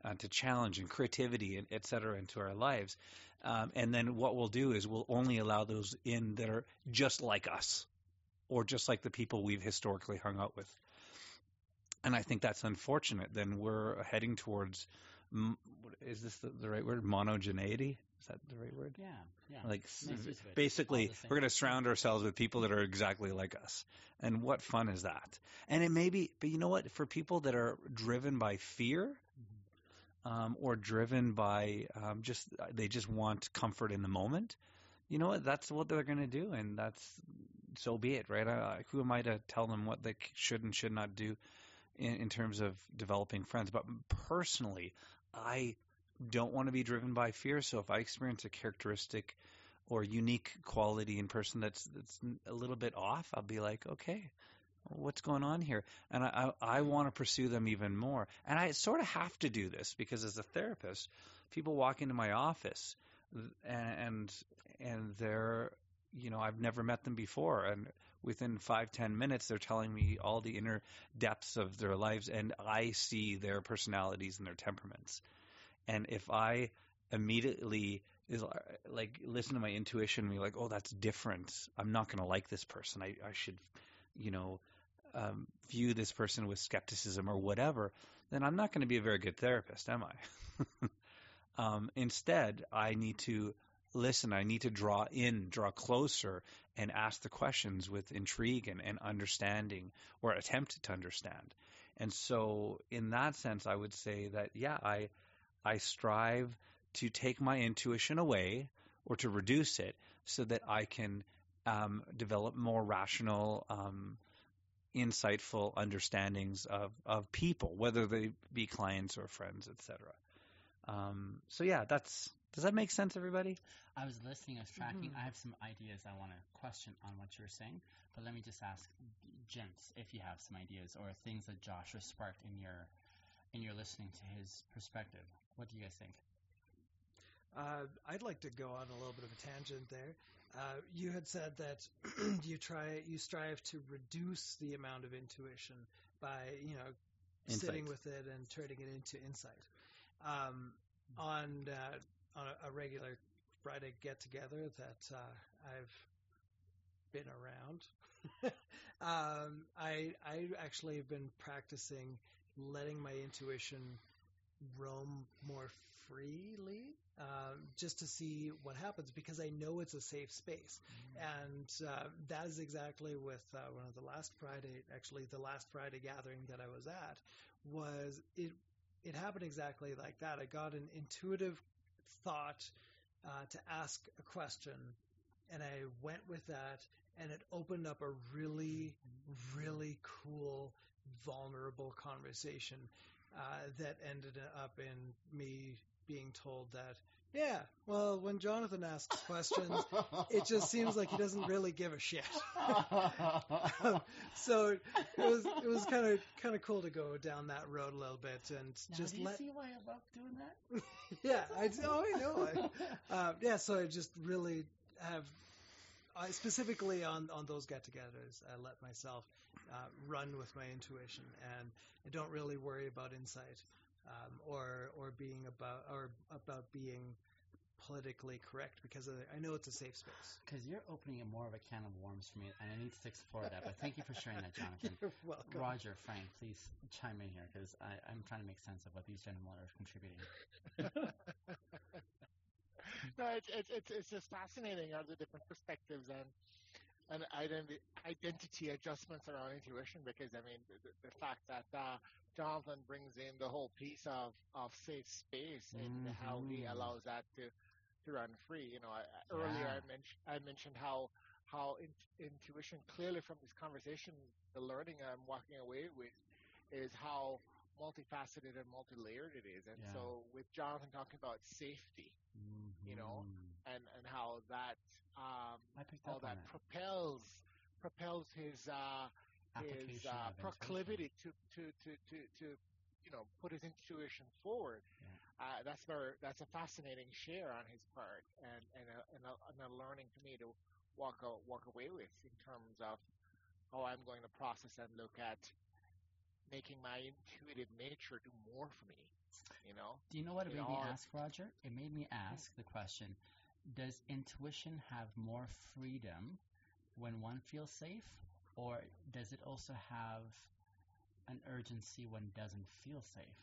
uh, to challenge and creativity and et cetera into our lives um, and then what we'll do is we'll only allow those in that are just like us or just like the people we've historically hung out with. And I think that's unfortunate. Then we're heading towards is this the, the right word? Monogeneity? Is that the right word? Yeah, yeah. Like s- Makes use of it. basically, All the same. we're going to surround ourselves with people that are exactly like us. And what fun is that? And it may be, but you know what? For people that are driven by fear, um, or driven by um, just they just want comfort in the moment, you know what? That's what they're going to do, and that's so be it, right? I, who am I to tell them what they should and should not do in, in terms of developing friends? But personally, I don't want to be driven by fear. So if I experience a characteristic or unique quality in person that's that's a little bit off, I'll be like, okay, what's going on here? And I I, I mm-hmm. want to pursue them even more. And I sort of have to do this because as a therapist, people walk into my office and and they're you know I've never met them before and within five ten minutes they're telling me all the inner depths of their lives and I see their personalities and their temperaments. And if I immediately is uh, like listen to my intuition and be like, oh, that's different. I'm not going to like this person. I, I should, you know, um, view this person with skepticism or whatever. Then I'm not going to be a very good therapist, am I? um, instead, I need to listen. I need to draw in, draw closer, and ask the questions with intrigue and, and understanding, or attempt to understand. And so, in that sense, I would say that yeah, I I strive to take my intuition away or to reduce it so that I can um, develop more rational, um, insightful understandings of, of people, whether they be clients or friends, etc. Um, so yeah, that's does that make sense, everybody? I was listening, I was tracking. Mhm. I have some ideas I want to question on what you were saying, but let me just ask gents if you have some ideas or things that Joshua sparked in your in your listening to his perspective. What do you guys think? Uh, I'd like to go on a little bit of a tangent there. Uh, you had said that you try, you strive to reduce the amount of intuition by, you know, sitting with it and turning it into insight. Um, on uh, on a, a regular Friday get together that uh, I've been around, um, I I actually have been practicing letting my intuition roam more freely, um, just to see what happens because I know it's a safe space, and uh, that is exactly with uh, one of the last Friday, actually the last Friday gathering that I was at, was it it happened exactly like that. I got an intuitive thought uh, to ask a question, and I went with that, and it opened up a really, really cool, vulnerable conversation uh, that ended up in me being told that, yeah, well, when Jonathan asks questions, it just seems like he doesn't really give a shit. so it was it was kind of kind of cool to go down that road a little bit and Now, just do you let see why I love doing that? yeah I oh I know I, uh, yeah so I just really have I specifically on on those get-togethers I let myself uh, run with my intuition and I don't really worry about insight um, or or being about or about being politically correct because I I know it's a safe space. Because you're opening a more of a can of worms for me, and I need to explore that. But thank you for sharing that, Jonathan. You're welcome. Roger, Frank, please chime in here because I'm trying to make sense of what these gentlemen are contributing. no, it's, it's it's it's just fascinating all the different perspectives and and identi- identity adjustments around intuition because I mean the, the fact that uh, Jonathan brings in the whole piece of of safe space and how he Mhm. allows that to to run free. You know, I, I- earlier I mentioned I mentioned how how in, intuition clearly from this conversation, the learning I'm walking away with is how multifaceted and multi-layered it is. And Yeah. so with Jonathan talking about safety You know, Mhm. And and how that um, I picked how up on that propels propels his uh, his uh, proclivity to, to to to to you know put his intuition forward. Yeah. Uh, that's very that's a fascinating share on his part, and and a, and a, and a learning for me to walk a, walk away with in terms of how I'm going to process and look at making my intuitive nature do more for me. You know, Do you know what it made me ask, Roger? It made me ask the question Does intuition have more freedom when one feels safe, or does it also have an urgency when doesn't feel safe?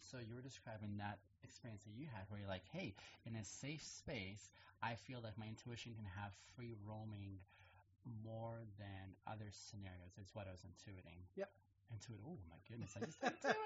So you were describing that experience that you had where you're like, hey, in a safe space, I feel that my intuition can have free roaming more than other scenarios. Is what I was intuiting. Yep. Intuit. Oh my goodness! I just intuited.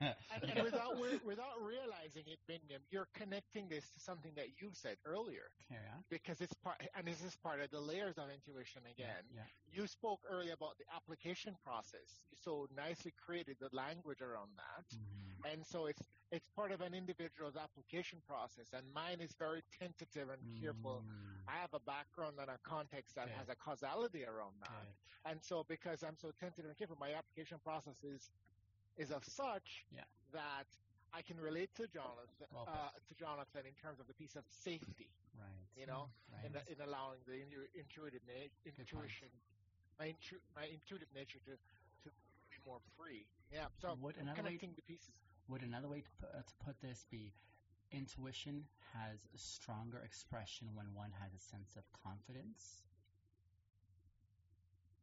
Ah! and, and without without realizing it, Biniam, you're connecting this to something that you said earlier Carry on. because it's part, and this is part of the layers of intuition again. Yeah. You spoke earlier about the application process. You so nicely created the language around that, Mhm. And so it's it's part of an individual's application process. And mine is very tentative and careful. Mm, I have a background and a context that Okay. has a causality around that. good. And so because I'm so tentative and careful, my application process is is of such Yeah. that I can relate to Jonathan uh, to Jonathan in terms of the piece of safety, Right. you know, Right. in, the, in allowing the intu- intuitive na- intuition, my intu- my intuitive nature to to be more free. Yeah. So Would I'm way connecting the pieces. Would another way to put, uh, to put this be intuition has a stronger expression when one has a sense of confidence?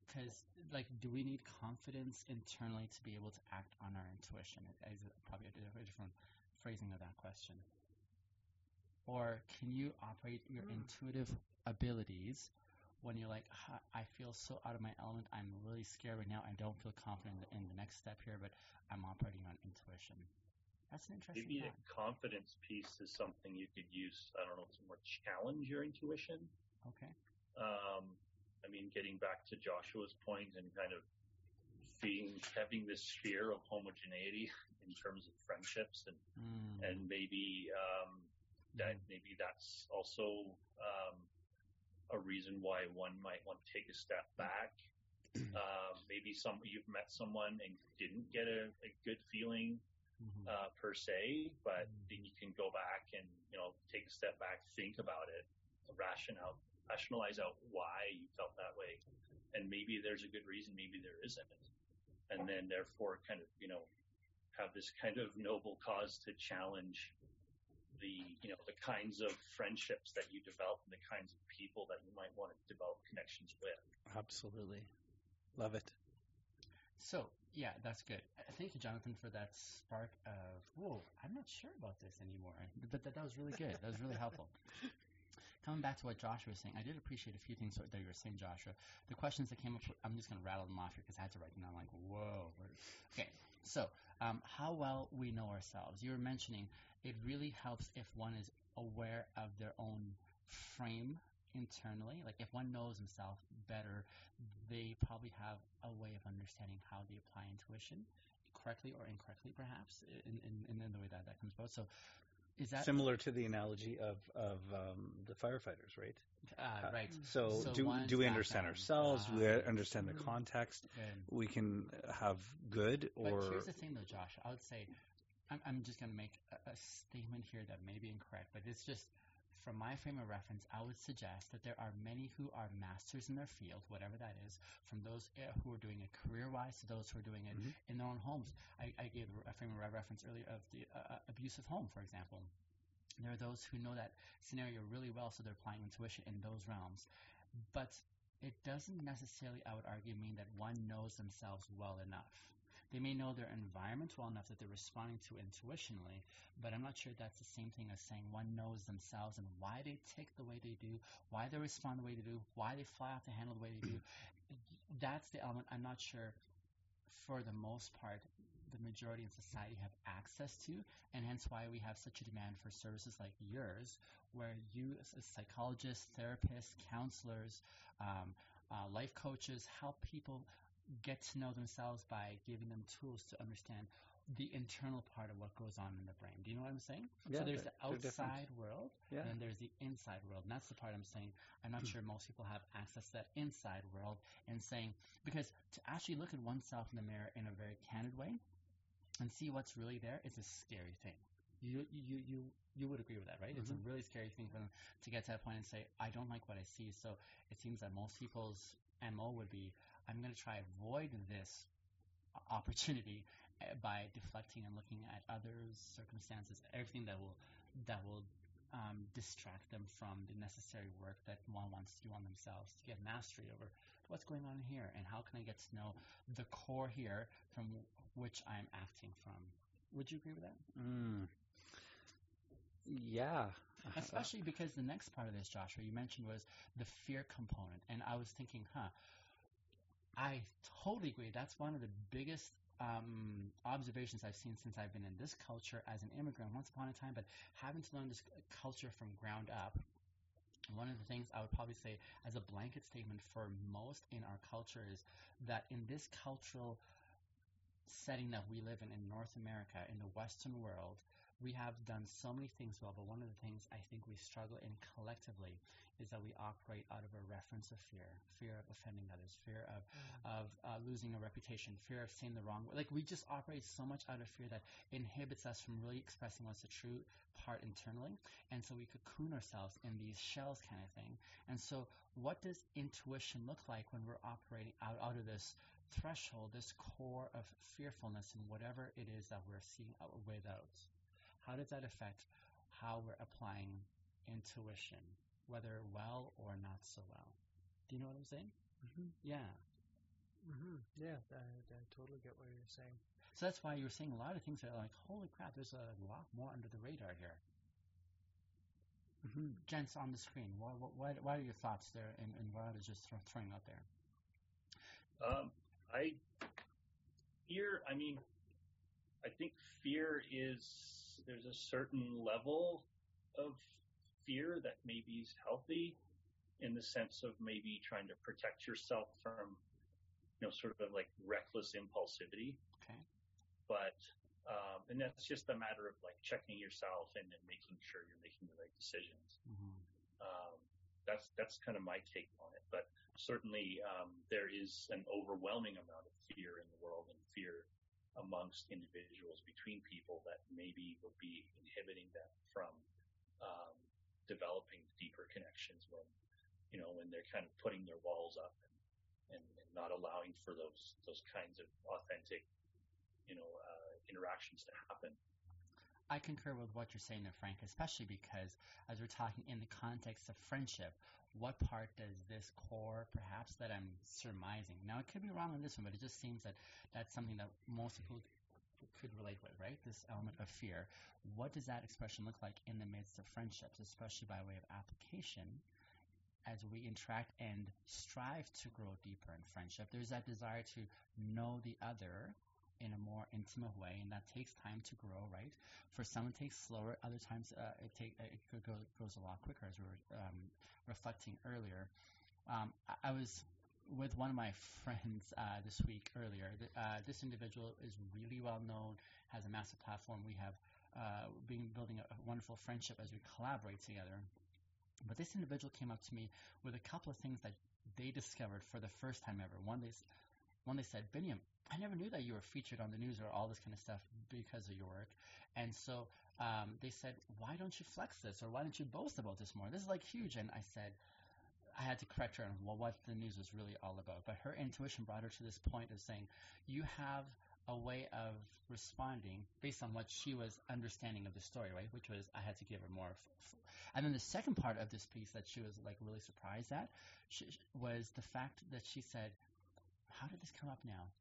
Because, like, do we need confidence internally to be able to act on our intuition? Is probably a different phrasing of that question. Or can you operate your Hmm. intuitive abilities when you're like, I feel so out of my element, I'm really scared right now, I don't feel confident in the next step here, but I'm operating on intuition. That's an interesting Maybe thought. a confidence piece is something you could use. I don't know to more challenge your intuition. Okay. Um, I mean, getting back to Joshua's point and kind of being having this fear of homogeneity in terms of friendships and Mm. and maybe um, that maybe that's also um, a reason why one might want to take a step back. Uh, maybe some you've met someone and didn't get a, a good feeling Mhm. uh, per se, but Mm. then you can go back and you know take a step back, think about it, ration out, rationalize out why you felt that way, and maybe there's a good reason, maybe there isn't, and then therefore kind of you know have this kind of noble cause to challenge the you know the kinds of friendships that you develop and the kinds of people that you might want to develop connections with. Absolutely. Love it. So yeah, that's good. Thank you, Jonathan, for that spark of whoa. I'm not sure about this anymore, but that, that was really good. That was really helpful. Coming back to what Joshua was saying, I did appreciate a few things that you were saying, Joshua. The questions that came up, I'm just going to rattle them off here because I had to write them down. Like, whoa. Okay, so um, how well we know ourselves. You were mentioning it really helps if one is aware of their own frame internally. Like if one knows himself better, they probably have a way of understanding how they apply intuition correctly or incorrectly, perhaps, in, in, in the way that that comes about. So is that Similar to the analogy of of um, the firefighters, right? uh, right? So, So do do we understand ourselves? Do we Ah. understand the Mhm. context? Good. We can have good But or here's the thing, though, Josh. I would say I'm, I'm just going to make a, a statement here that may be incorrect, but it's just from my frame of reference. I would suggest that there are many who are masters in their field, whatever that is, from those uh, who are doing it career-wise to those who are doing it Mhm. in their own homes. I, I gave a frame of reference earlier of the uh, abusive home, for example. There are those who know that scenario really well, so they're applying intuition in those realms. But it doesn't necessarily, I would argue, mean that one knows themselves well enough. They may know their environment well enough that they're responding to intuitionally, but I'm not sure that's the same thing as saying one knows themselves and why they tick the way they do, why they respond the way they do, why they fly off the handle the way they do. That's the element I'm not sure, for the most part, the majority in society have access to, and hence why we have such a demand for services like yours, where you, as psychologists, therapists, counselors, um, uh, life coaches, help people get to know themselves by giving them tools to understand the internal part of what goes on in the brain. Do you know what I'm saying? Yeah, so there's the outside world, Yeah. and then there's the inside world. And that's the part I'm saying. I'm not sure most people have access to that inside world and saying, because to actually look at oneself in the mirror in a very candid way and see what's really there is a scary thing. You, you, you, you would agree with that, right? It's a really scary thing for them to get to that point and say, I don't like what I see. So it seems that most people's MO would be, I'm going to try avoid this opportunity uh, by deflecting and looking at others, circumstances, everything that will that will um, distract them from the necessary work that one wants to do on themselves to get mastery over what's going on here and how can I get to know the core here from which I'm acting from. Would you agree with that? Mm. Yeah. Especially because the next part of this, Joshua, you mentioned was the fear component. And I was thinking, huh, I totally agree. That's one of the biggest um, observations I've seen since I've been in this culture as an immigrant once upon a time, but having to learn this culture from ground up. One of the things I would probably say as a blanket statement for most in our culture is that in this cultural setting that we live in in North America, in the Western world, we have done so many things well, but one of the things I think we struggle in collectively is that we operate out of a reference of fear, fear of offending others, fear of of uh, losing a reputation, fear of saying the wrong word. Like we just operate so much out of fear that inhibits us from really expressing what's the true part internally, and so we cocoon ourselves in these shells kind of thing. And so, what does intuition look like when we're operating out out of this? Threshold, this core of fearfulness, and whatever it is that we're seeing out without. How does that affect how we're applying intuition, whether well or not so well? Do you know what I'm saying? Mhm. Yeah. hmm Yeah, I, I totally get what you're saying. So that's why you're saying a lot of things that are like, holy crap, there's a lot more under the radar here. Mhm. Gents on the screen, what, what, what, what are your thoughts there and, and what is just throw- throwing out there? Um, I fear. I mean, I think fear is there's a certain level of fear that maybe is healthy, in the sense of maybe trying to protect yourself from, you know, sort of like reckless impulsivity. Okay. But um, and that's just a matter of like checking yourself and then making sure you're making the right decisions. Mm-hmm. Um, that's that's kind of my take on it. But certainly, um, there is an overwhelming amount of fear in the world, and fear amongst individuals between people that maybe would be inhibiting them from um, developing deeper connections when you know when they're kind of putting their walls up and, and, and not allowing for those those kinds of authentic you know uh, interactions to happen. I concur with what you're saying there, Frank, especially because as we're talking in the context of friendship, what part does this core, perhaps, that I'm surmising? Now, it could be wrong on this one, but it just seems that that's something that most people could relate with, right? This element of fear. What does that expression look like in the midst of friendships, especially by way of application? As we interact and strive to grow deeper in friendship, there's that desire to know the other in a more intimate way, and that takes time to grow, right? For some, it takes slower. Other times, uh, it take it go, goes a lot quicker, as we were um, reflecting earlier. Um, I, I, was with one of my friends uh, this week earlier. Uh, this individual is really well known, has a massive platform. We have uh, been building a, a wonderful friendship as we collaborate together. But this individual came up to me with a couple of things that they discovered for the first time ever. One, they one they said, Biniam, I never knew that you were featured on the news or all this kind of stuff because of your work. And so um, they said, why don't you flex this or why don't you boast about this more? This is like huge. And I said, I had to correct her on well, what the news was really all about. But her intuition brought her to this point of saying, you have a way of responding based on what she was understanding of the story, right? Which was I had to give her more. F- f- and then the second part of this piece that she was like really surprised at was the fact that she said, "How did this come up now?"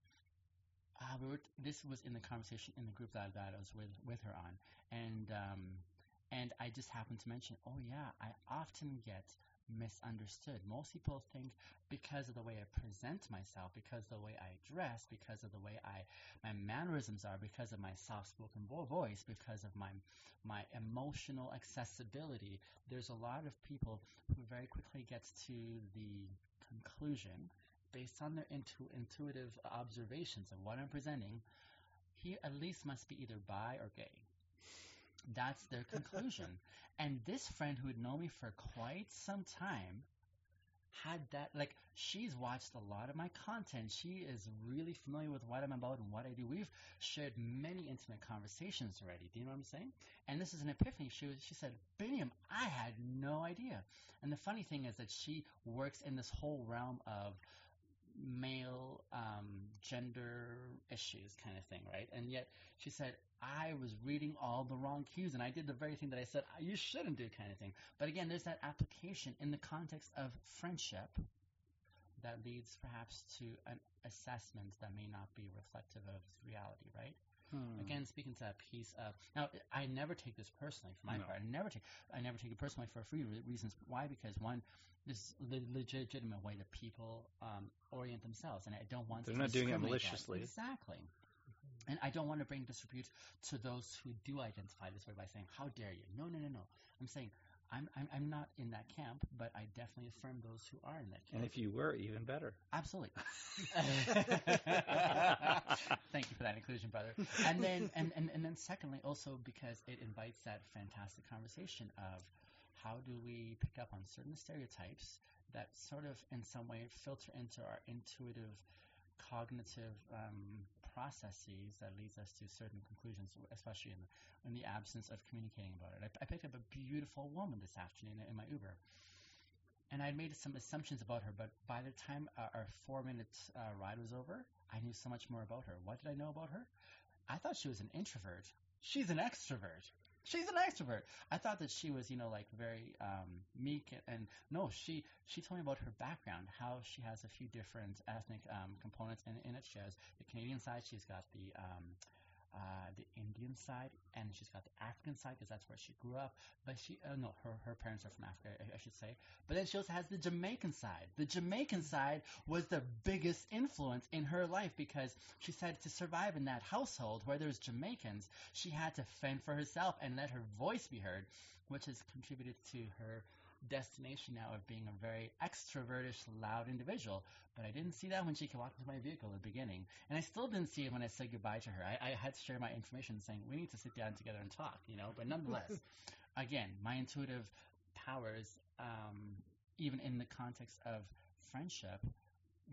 Uh, we were, this was in the conversation in the group that, that I was with with her on, and um, and I just happened to mention, oh yeah, I often get misunderstood. Most people think because of the way I present myself, because of the way I dress, because of the way I my mannerisms are, because of my soft-spoken voice, because of my my emotional accessibility. There's a lot of people who very quickly gets to the conclusion based on their intu- intuitive observations of what I'm presenting, he at least must be either bi or gay. That's their conclusion. and this friend who had known me for quite some time had that like she's watched a lot of my content. She is really familiar with what I'm about and what I do. We've shared many intimate conversations already. Do you know what I'm saying? And this is an epiphany. She was, she said, Biniam, I had no idea. And the funny thing is that she works in this whole realm of male um, gender issues kind of thing, right? And yet she said, I was reading all the wrong cues and I did the very thing that I said you shouldn't do kind of thing. But again, there's that application in the context of friendship that leads perhaps to an assessment that may not be reflective of reality, right? Hmm. Again, speaking to that piece of now, I never take this personally for my no. part. I never take I never take it personally for a few reasons. Why? Because one, this is the legitimate way that people um, orient themselves, and I don't want they're not doing it maliciously. That. Exactly. And I don't want to bring disrepute to those who do identify this way by saying, "How dare you?" No, no, no, no. I'm saying I'm, I'm, I'm not in that camp, but I definitely affirm those who are in that camp. And if you were, even better. Absolutely. Thank you for that inclusion, brother. And then, and, and, and then secondly, also because it invites that fantastic conversation of how do we pick up on certain stereotypes that sort of, in some way, filter into our intuitive cognitive um, processes that leads us to certain conclusions, especially in the, in the absence of communicating about it. I, I picked up a beautiful woman this afternoon in my Uber. And I made some assumptions about her, but by the time our four minute uh, ride was over, I knew so much more about her. What did I know about her? I thought she was an introvert. She's an extrovert she's an extrovert. I thought that she was, you know, like very um, meek, and, and, no, she she told me about her background, how she has a few different ethnic um, components in, in it. She has the Canadian side, she's got the um, uh, the Indian side, and she's got the African side because that's where she grew up. But she, uh, no, her her parents are from Africa, I, I, should say. But then she also has the Jamaican side. The Jamaican side was the biggest influence in her life because she said to survive in that household where there's Jamaicans, she had to fend for herself and let her voice be heard, which has contributed to her destination now of being a very extrovertish, loud individual. But I didn't see that when she came walked into my vehicle at the beginning. And I still didn't see it when I said goodbye to her. I, I had to share my information saying, we need to sit down together and talk, you know. But nonetheless, again, my intuitive powers, um, even in the context of friendship,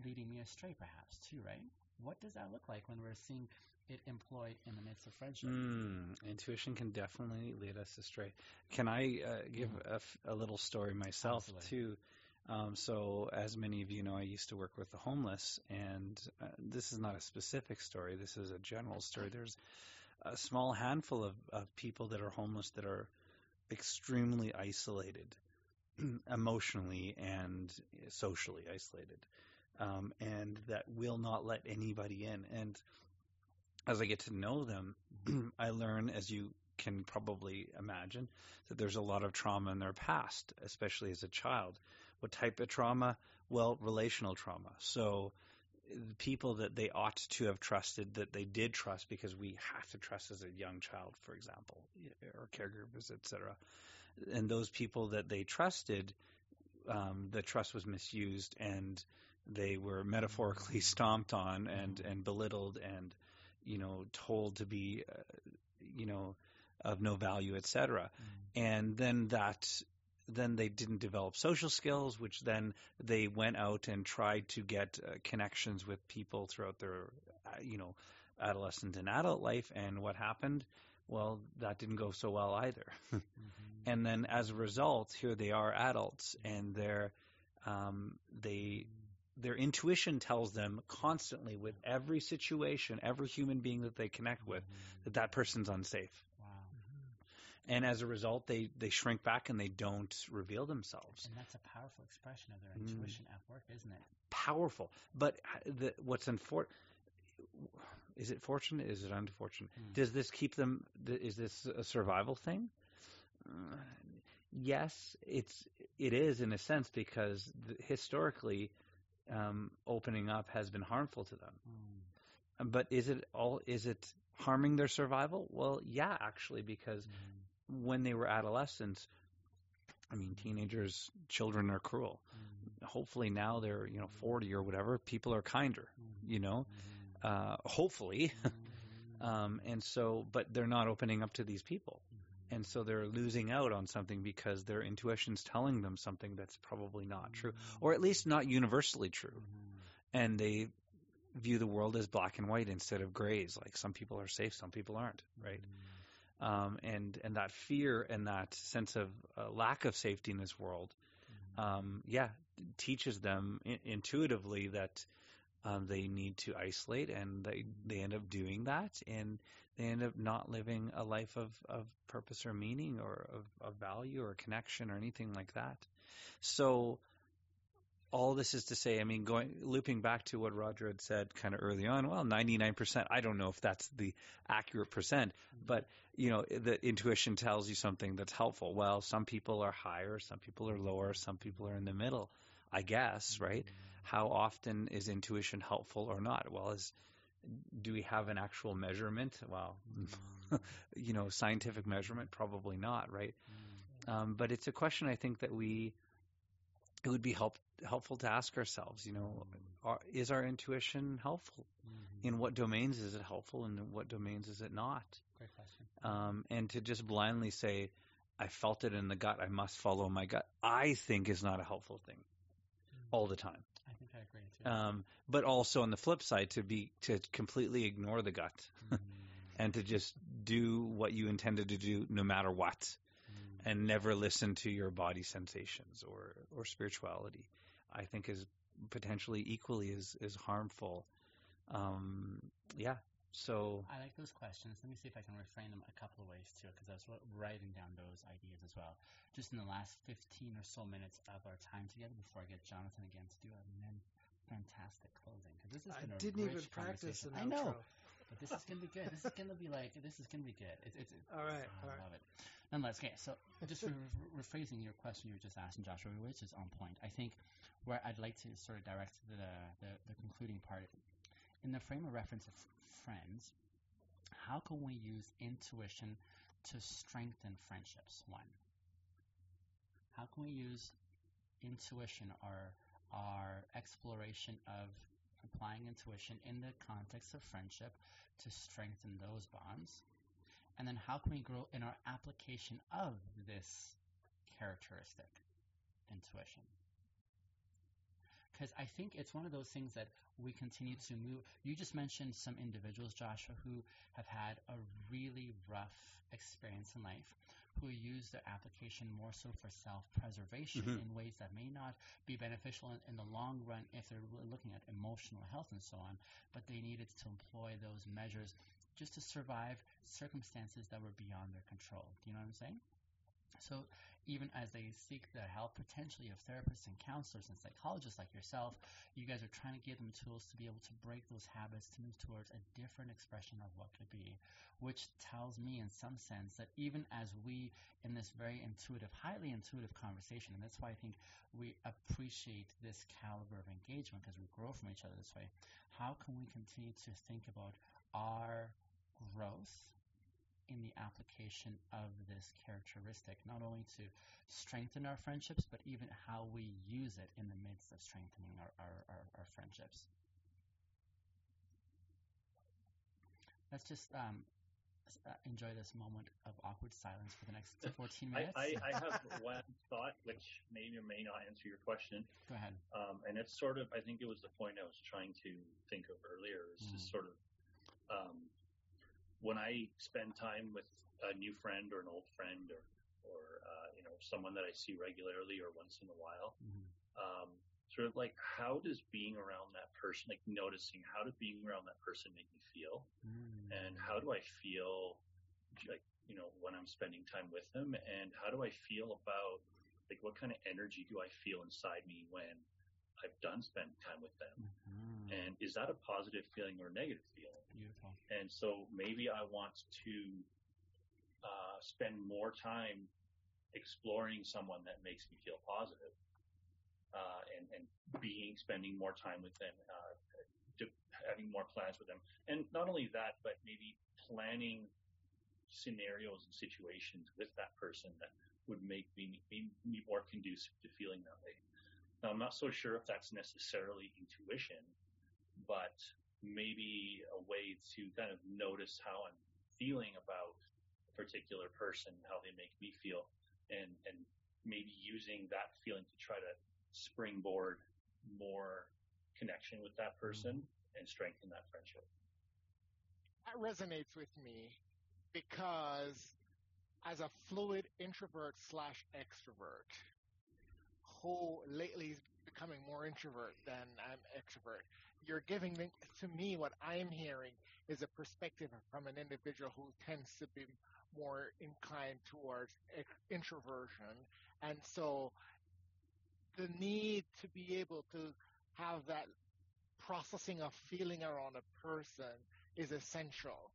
leading me astray perhaps too, right? what does that look like when we're seeing it employed in the midst of friendship? Mm, intuition can definitely lead us astray. Can I uh, give a, f- a little story myself Absolutely. too? Um, so, as many of you know, I used to work with the homeless, and uh, this is not a specific story. This is a general story. There's a small handful of, of people that are homeless that are extremely isolated, emotionally and socially isolated, um, and that will not let anybody in. And as I get to know them, I learn, as you can probably imagine, that there's a lot of trauma in their past, especially as a child. What type of trauma? Well, relational trauma. So the people that they ought to have trusted that they did trust because we have to trust as a young child, for example, or caregivers, etc. And those people that they trusted, um, the trust was misused and they were metaphorically stomped on and, and belittled and, you know, told to be, uh, you know, of no value, etc. And then that then they didn't develop social skills, which then they went out and tried to get uh, connections with people throughout their, uh, you know, adolescent and adult life. And what happened? Well, that didn't go so well either. Mm-hmm. and then as a result, here they are adults, and they're um, they their intuition tells them constantly with every situation, every human being that they connect with, that that person's unsafe. Wow. and as a result they they shrink back and they don't reveal themselves. And that's a powerful expression of their Mm. intuition at work, isn't it? powerful. But the, what's unfortunate is it fortunate? Is it unfortunate? Mm. does this keep them th- is this a survival thing? Uh, yes it's it is in a sense because th- historically um, opening up has been harmful to them Mm. but is it all is it harming their survival well yeah actually because Mm. when they were adolescents, I mean, teenagers, children are cruel. Mm. Hopefully now they're, you know, 40 or whatever, people are kinder, Mm. you know, Mm. uh, hopefully. Mm. Um, and so, but they're not opening up to these people. And so they're losing out on something because their intuition's telling them something that's probably not true, or at least not universally true. Mm. And they view the world as black and white instead of grays. Like some people are safe, some people aren't, right? um, and and that fear and that sense of uh, lack of safety in this world, um, yeah, teaches them intuitively that um, they need to isolate, and they they end up doing that, and they end up not living a life of of purpose or meaning or of, of value or connection or anything like that. So. All this is to say, I mean, going looping back to what Roger had said kind of early on. Well, ninety nine percent. I don't know if that's the accurate percent, mm-hmm. but you know the intuition tells you something that's helpful well some people are higher some people are mm-hmm. lower some people are in the middle i guess right mm-hmm. how often is intuition helpful or not well is do we have an actual measurement? Well you know scientific measurement probably not right? Um, but it's a question i think that we it would be help, helpful to ask ourselves you know are, is our intuition helpful? Mhm. in what domains is it helpful and in what domains is it not? Great question. um, and to just blindly say, I felt it in the gut, I must follow my gut, I think is not a helpful thing all the time. I think I agree too. Um, but also on the flip side, to be to completely ignore the gut Mm. and to just do what you intended to do no matter what, Mm. and never listen to your body sensations or or spirituality, I think is potentially equally as as harmful. Um, yeah. So I like those questions. Let me see if I can reframe them a couple of ways too, because I was writing down those ideas as well. Just in the last 15 or so minutes of our time together before I get Jonathan again to do a men- fantastic closing. Because this has I been a didn't even practice an I know, outro. but this is gonna be good. This is gonna be like this is gonna be good. It's, it's, it's All right, I all right. love it. Nonetheless, okay. So just re- re- rephrasing your question you were just asking, Joshua, which is on point. I think where I'd like to sort of direct the the, the concluding part in the frame of reference of friends. How can we use intuition to strengthen friendships? One. How can we use intuition or our exploration of applying intuition in the context of friendship to strengthen those bonds? And then how can we grow in our application of this characteristic, intuition? Because I think it's one of those things that we continue to move. You just mentioned some individuals, Joshua, who have had a really rough experience in life, who use their application more so for self-preservation Mhm. in ways that may not be beneficial in, in the long run if they're looking at emotional health and so on, but they needed to employ those measures just to survive circumstances that were beyond their control. Do you know what I'm saying? So even as they seek the help potentially of therapists and counselors and psychologists like yourself, you guys are trying to give them tools to be able to break those habits to move towards a different expression of what could be, which tells me in some sense that even as we in this very intuitive, highly intuitive conversation, and that's why I think we appreciate this caliber of engagement because we grow from each other this way, how can we continue to think about our growth in the application of this characteristic, not only to strengthen our friendships, but even how we use it in the midst of strengthening our, our, our, our friendships. Let's just um, uh, enjoy this moment of awkward silence for the next 14 minutes. I, I have one thought which may or may not answer your question, Go ahead. um, and it's sort of I think it was the point I was trying to think of earlier. Is Mhm. just sort of um, when I spend time with a new friend or an old friend or or uh, you know someone that I see regularly or once in a while, Mhm. um, sort of like how does being around that person, like noticing how does being around that person make me feel, Mm. and how do I feel like you know when I'm spending time with them, and how do I feel about like what kind of energy do I feel inside me when I've done spend time with them, Mhm. And is that a positive feeling or a negative feeling? Beautiful. And so maybe I want to uh, spend more time exploring someone that makes me feel positive, uh, and, and being spending more time with them, uh, having more plans with them, and not only that, but maybe planning scenarios and situations with that person that would make me, me, me more conducive to feeling that way. Now, I'm not so sure if that's necessarily intuition, but maybe a way to kind of notice how I'm feeling about a particular person, how they make me feel, and, and maybe using that feeling to try to springboard more connection with that mm-hmm. person and strengthen that friendship. that resonates with me because as a fluid introvert slash extrovert who lately is becoming more introvert than I'm extrovert, you're giving me, to me what I'm hearing is a perspective from an individual who tends to be more inclined towards introversion. And so the need to be able to have that processing of feeling around a person is essential.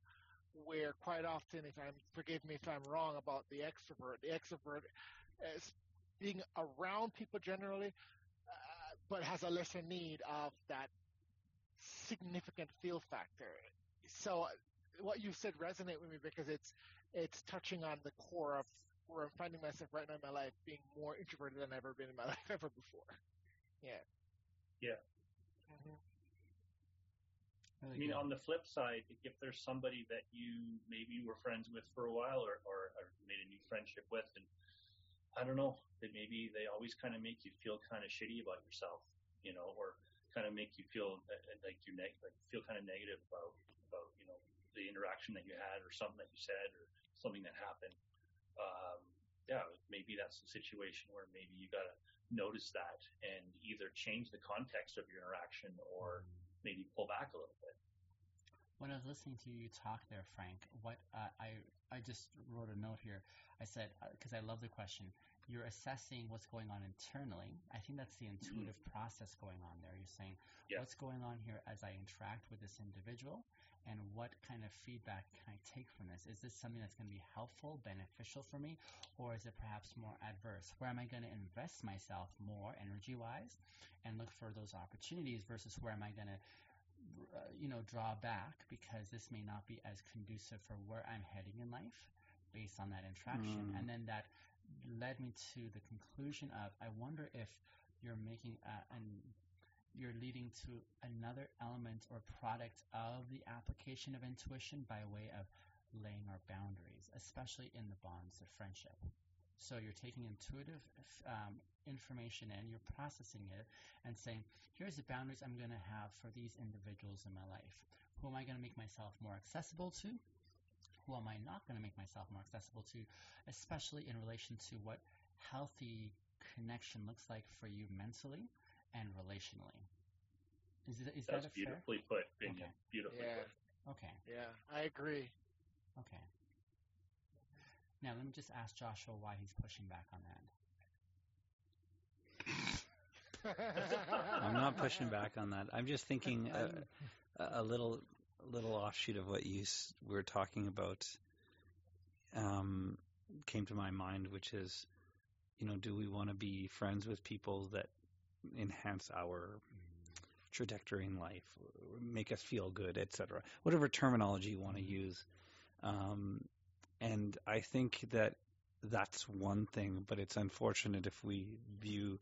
Where quite often, if I'm, forgive me if I'm wrong about the extrovert, the extrovert is being around people generally, uh, but has a lesser need of that significant feel factor. So what you said resonate with me because it's it's touching on the core of where I'm finding myself right now in my life, being more introverted than I've ever been in my life ever before. Yeah. Yeah. Mhm. I mean, good. on the flip side, if there's somebody that you maybe were friends with for a while or, or, or made a new friendship with, and I don't know, that maybe they always kind of make you feel kind of shitty about yourself, you know, or kind of make you feel uh, uh, like you're neg- like feel kind of negative about about you know the interaction that you had or something that you said or something that happened. Um, yeah, maybe that's the situation where maybe you got to notice that and either change the context of your interaction or maybe pull back a little bit. When I was listening to you talk there, Frank, what uh, I I just wrote a note here. I said because I love the question. You're assessing what's going on internally. I think that's the intuitive process going on there. You're saying Yeah. what's going on here as I interact with this individual, and what kind of feedback can I take from this? Is this something that's going to be helpful, beneficial for me, or is it perhaps more adverse? Where am I going to invest myself more energy-wise and look for those opportunities versus where am I going to uh, you know, draw back because this may not be as conducive for where I'm heading in life based on that interaction. Mm. And then that led me to the conclusion of I wonder if you're making a, an you're leading to another element or product of the application of intuition by way of laying our boundaries, especially in the bonds of friendship. So you're taking intuitive um, information in, you're processing it, and saying, here's the boundaries I'm going to have for these individuals in my life. Who am I going to make myself more accessible to? Who am I not going to make myself more accessible to? Especially in relation to what healthy connection looks like for you mentally and relationally. Is, it, is That's that a beautifully put, Biniam. Okay. Beautifully Yeah. put. Okay. Yeah, I agree. Okay. Now let me just ask Joshua why he's pushing back on that. I'm not pushing back on that. I'm just thinking uh, a, a little little offshoot of what you were talking about um, came to my mind, which is, you know, do we want to be friends with people that enhance our trajectory in life, make us feel good, etc. Whatever terminology you want to use. Um, and I think that that's one thing, but it's unfortunate if we view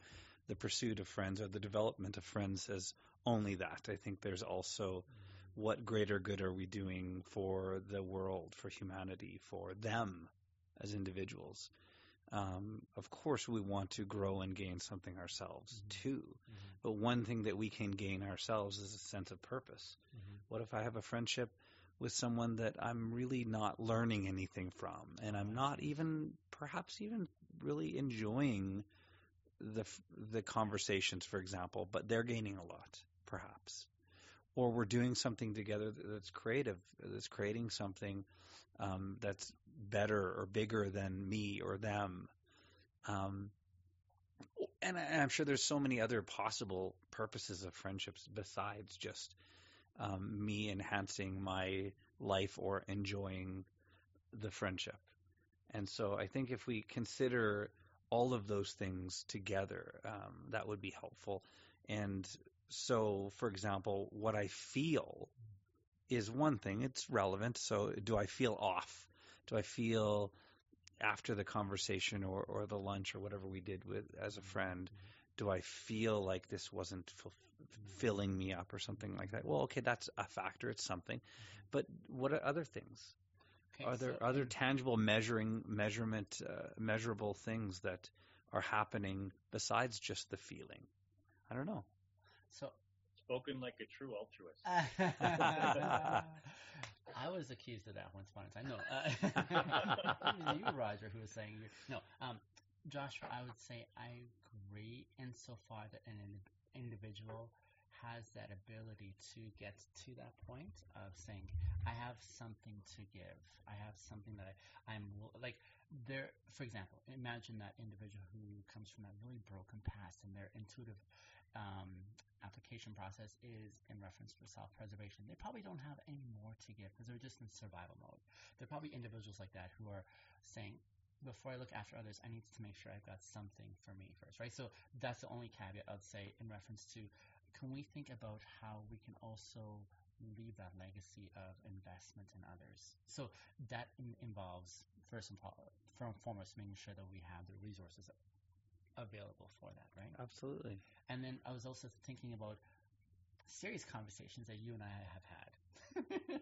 the pursuit of friends or the development of friends as only that. I think there's also what greater good are we doing for the world, for humanity, for them as individuals. Um, of course, we want to grow and gain something ourselves mm-hmm. too. Mm-hmm. But one thing that we can gain ourselves is a sense of purpose. Mm-hmm. What if I have a friendship with someone that I'm really not learning anything from, and I'm not even, perhaps even really enjoying the the conversations, for example, but they're gaining a lot, perhaps, or we're doing something together that's creative, that's creating something um, that's better or bigger than me or them. Um, and, I, I'm sure there's so many other possible purposes of friendships besides just um, me enhancing my life or enjoying the friendship. And so I think if we consider all of those things together, um, that would be helpful. And so, for example, what I feel is one thing, it's relevant. So, do I feel off? Do I feel after the conversation or, or the lunch or whatever we did with as a friend, do I feel like this wasn't filling me up or something like that? Well, okay, that's a factor. It's something. But what are other things? Okay, Are there so- other tangible measuring measurement uh, measurable things that are happening besides just the feeling? I don't know. So Spoken like a true altruist. I was accused of that once upon a time. No, uh, you, Roger, who was saying you no. Um, Joshua, I would say I agree insofar that an indi- individual has that ability to get to that point of saying, I have something to give. I have something that I, I'm like there. For example, imagine that individual who comes from that really broken past and their intuitive um, application process is in reference to self-preservation. They probably don't have any more to give because they're just in survival mode. There are probably individuals like that who are saying, before I look after others, I need to make sure I've got something for me first, right? So that's the only caveat I'd say in reference to can we think about how we can also leave that legacy of investment in others? So that in, involves first first and foremost making sure that we have the resources available for that, right? Absolutely. And then I was also thinking about serious conversations that you and I have had.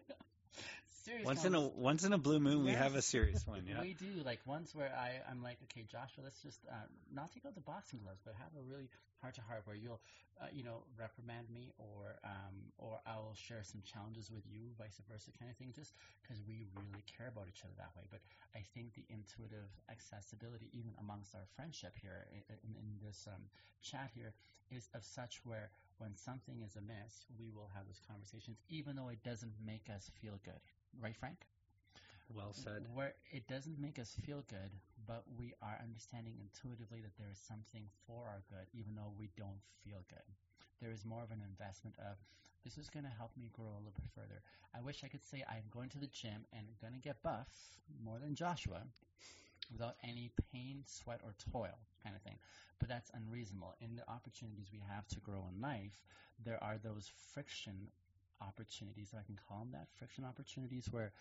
serious Once in a once in a blue moon, we have a serious one. Yeah. we do like once where I I'm like, okay, Joshua, let's just uh, not take out the boxing gloves, but have a really heart to heart where you'll, uh, you know, reprimand me or um or I'll share some challenges with you, vice versa, kind of thing, just because we really care about each other that way. But I think the intuitive accessibility, even amongst our friendship here in, in, in this um, chat here, is of such where when something is amiss, we will have those conversations, even though it doesn't make us feel good, right, Frank? Well said. Where it doesn't make us feel good, but we are understanding intuitively that there is something for our good, even though we don't feel good. There is more of an investment of this is going to help me grow a little bit further. I wish I could say I'm going to the gym and going to get buff more than Joshua without any pain, sweat, or toil kind of thing. But that's unreasonable. In the opportunities we have to grow in life, there are those friction opportunities, if I can call them that, friction opportunities where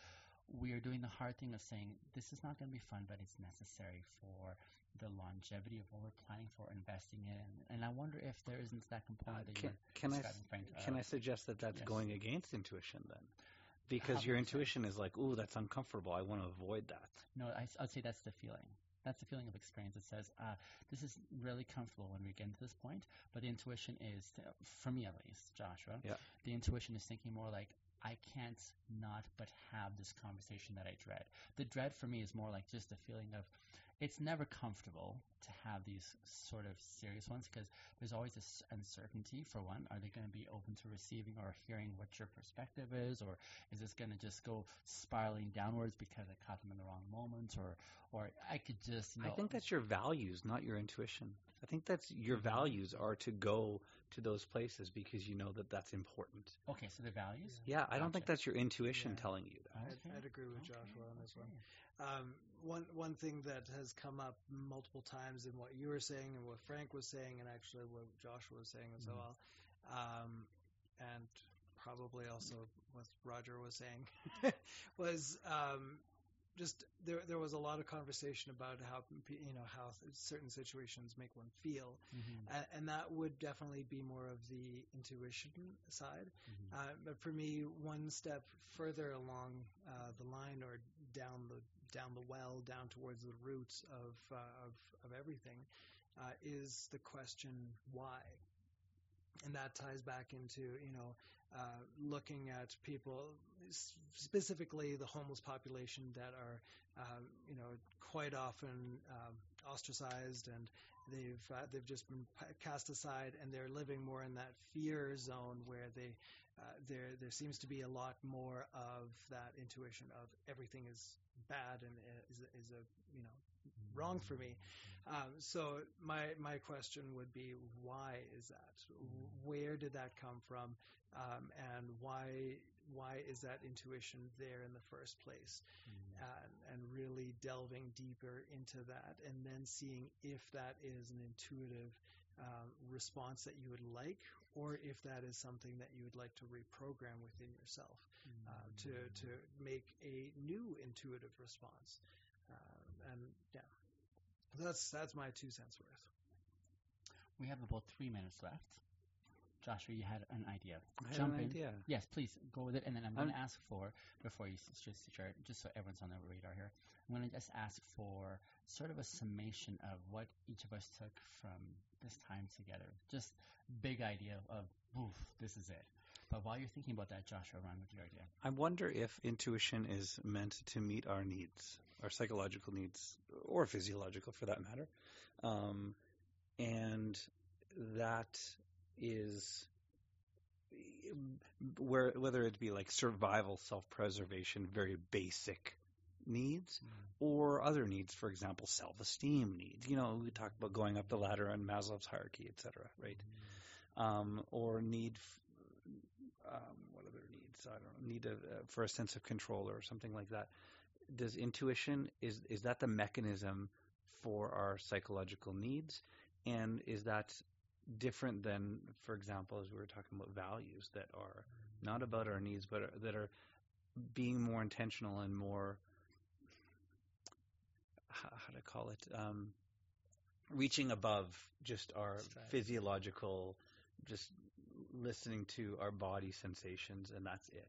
we are doing the hard thing of saying this is not going to be fun, but it's necessary for the longevity of what we're planning for investing in. And I wonder if there isn't that component that Can, you're can I describing, Frank. can uh, I suggest that that's yes. going against intuition then? Because your intuition is like, ooh, that's uncomfortable. I want to avoid that. No, I, I'd say that's the feeling. That's the feeling of experience. It says uh, this is really comfortable when we get to this point, but the intuition is, for me at least, Joshua. Yeah. The intuition is thinking more like I can't not but have this conversation that I dread. The dread for me is more like just the feeling of it's never comfortable to have these sort of serious ones because there's always this uncertainty for one are they going to be open to receiving or hearing what your perspective is or is this going to just go spiraling downwards because i caught them in the wrong moment or or i could just you know, I think that's your values, not your intuition. I think that's your mm-hmm. values are to go to those places because you know that that's important. okay so the values Yeah, I don't think that's your intuition Yeah. telling you that. I'd, I'd agree with Okay. Joshua on this one. Um, one one thing that has come up multiple times in what you were saying and what Frank was saying, and actually what Joshua was saying as Mhm. well, um, and probably also what Roger was saying, was um, just there. There was a lot of conversation about how you know how certain situations make one feel, Mhm. and, and that would definitely be more of the intuition side. Mhm. Uh, but for me, one step further along uh, the line or down the down the well, down towards the roots of uh, of, of everything, uh, is the question why, and that ties back into you know uh, looking at people specifically the homeless population that are um, you know quite often um, ostracized and they've uh, they've just been cast aside and they're living more in that fear zone where they uh, there there seems to be a lot more of that intuition of everything is bad and uh, is is a you know wrong for me. Um, so my my question would be why is that? Where did that come from? Um, and why why is that intuition there in the first place? And, and really delving deeper into that, and then seeing if that is an intuitive um, response that you would like, or if that is something that you would like to reprogram within yourself uh, to to make a new intuitive response. Um, and yeah, that's that's my two cents worth. we have about three minutes left joshua you had an idea I had Jump an in. idea. Yes, please go with it, and then I'm going to ask for before you just share, just so everyone's on the radar here. I'm going to just ask for sort of a summation of what each of us took from this time together. Just big idea of, oof, this is it. But while you're thinking about that, Joshua, run with your idea. I wonder if intuition is meant to meet our needs, our psychological needs, or physiological for that matter. Um, and that is where whether it be like survival, self-preservation, very basic needs, or other needs, for example, self-esteem needs. You know, we talk about going up the ladder on Maslow's hierarchy, et cetera, right? Um, or need, f- um, what other needs? I don't know, need a, uh, for a sense of control or something like that. Does intuition is is that the mechanism for our psychological needs, and is that different than, for example, as we were talking about values that are not about our needs, but are, that are being more intentional and more how, how to call it um, reaching above just our physiological just listening to our body sensations and that's it.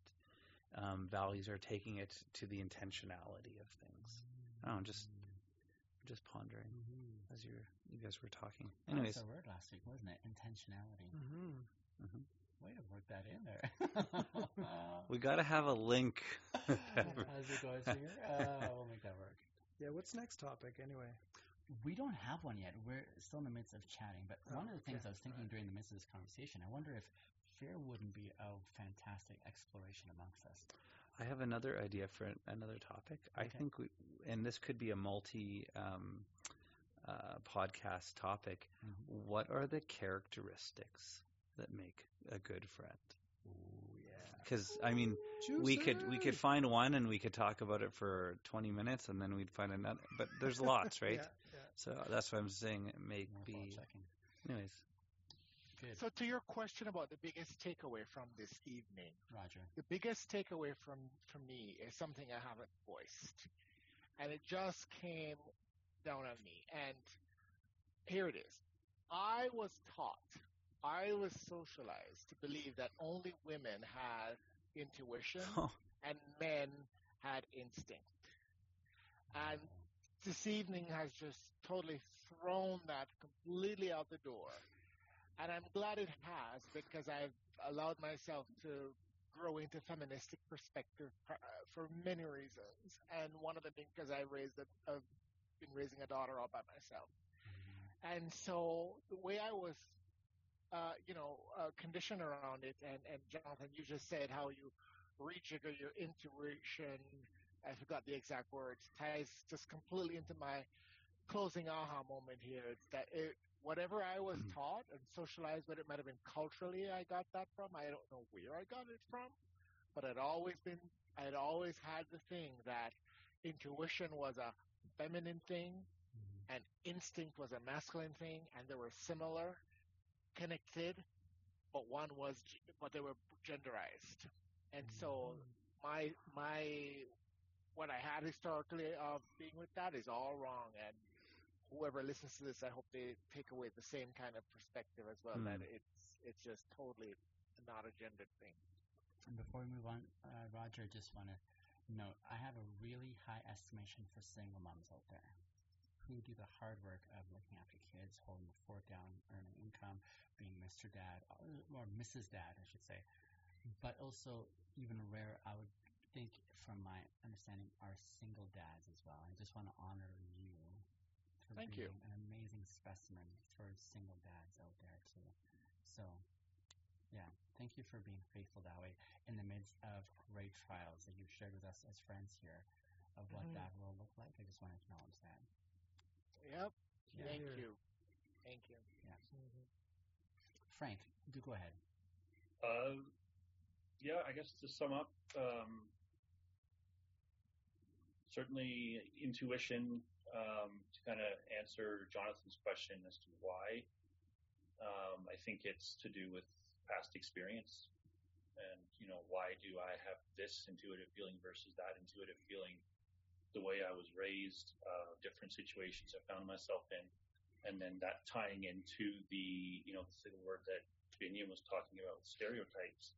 Um, values are taking it to the intentionality of things. I don't know, just just pondering as you you guys were talking That was anyways a word last week, wasn't it? Intentionality. Mm-hmm. Way to work that in there. we got to have a link How's it going, Singer? Uh, we'll make that work. Yeah, what's next topic anyway? We don't have one yet. We're still in the midst of chatting. But Oh, one of the things okay. I was thinking during the midst of this conversation, I wonder if fear wouldn't be a fantastic exploration amongst us. I have another idea for another topic. I think, we, and this could be a multi um, uh, podcast topic. Mm-hmm. What are the characteristics that make a good friend? Ooh, yeah. Because I mean, we could we could find one and we could talk about it for 20 minutes, and then we'd find another. But there's lots, right? Yeah, yeah. So that's what I'm saying. It may be, checking. anyways. Good. So to your question about the biggest takeaway from this evening, Roger. the biggest takeaway from from me is something I haven't voiced, and it just came down on me. And here it is. I was taught, I was socialized to believe that only women had intuition and men had instinct. And this evening has just totally thrown that completely out the door. And I'm glad it has because I've allowed myself to grow into feministic perspective for many reasons. And one of them being because I raised a, I've been raising a daughter all by myself. And so the way I was, uh, you know, uh, conditioned around it, and, and Jonathan, you just said how you rejigger your intuition. I forgot the exact words. Ties just completely into my closing aha moment here. It's that it, whatever I was mm-hmm. taught and socialized, but it might have been culturally I got that from. I don't know where I got it from, but I'd always been, I'd always had the thing that intuition was a feminine thing mm-hmm. and instinct was a masculine thing and they were similar, connected, but one was, but they were genderized. And so mm-hmm. my, my, what I had historically of being with that is all wrong and whoever listens to this, I hope they take away the same kind of perspective as well. Mm. That hmm. it's it's just totally not a gendered thing. And before we move on, uh, Roger, I just want to note I have a really high estimation for single moms out there who do the hard work of looking after kids, holding the fort down, earning income, being Mr. Dad or Mrs. Dad, I should say. But also, even rare, I would think, from my understanding, are single dads as well. I just want to honor you for Thank being you. an amazing specimen for single dads out there too. So, yeah, thank you for being faithful that way in the midst of great trials that you've shared with us as friends here of what mm-hmm. that will look like. I just want to acknowledge that. Yep. Yeah. Thank you. Thank you. Yeah. Mm-hmm. Frank, do go ahead. Uh, yeah, I guess to sum up, um, certainly intuition um, to kind of answer Jonathan's question as to why. Um, I think it's to do with past experience and, you know, why do I have this intuitive feeling versus that intuitive feeling? The way I was raised, uh, different situations I found myself in, and then that tying into the, you know, the word that Biniam was talking about, stereotypes.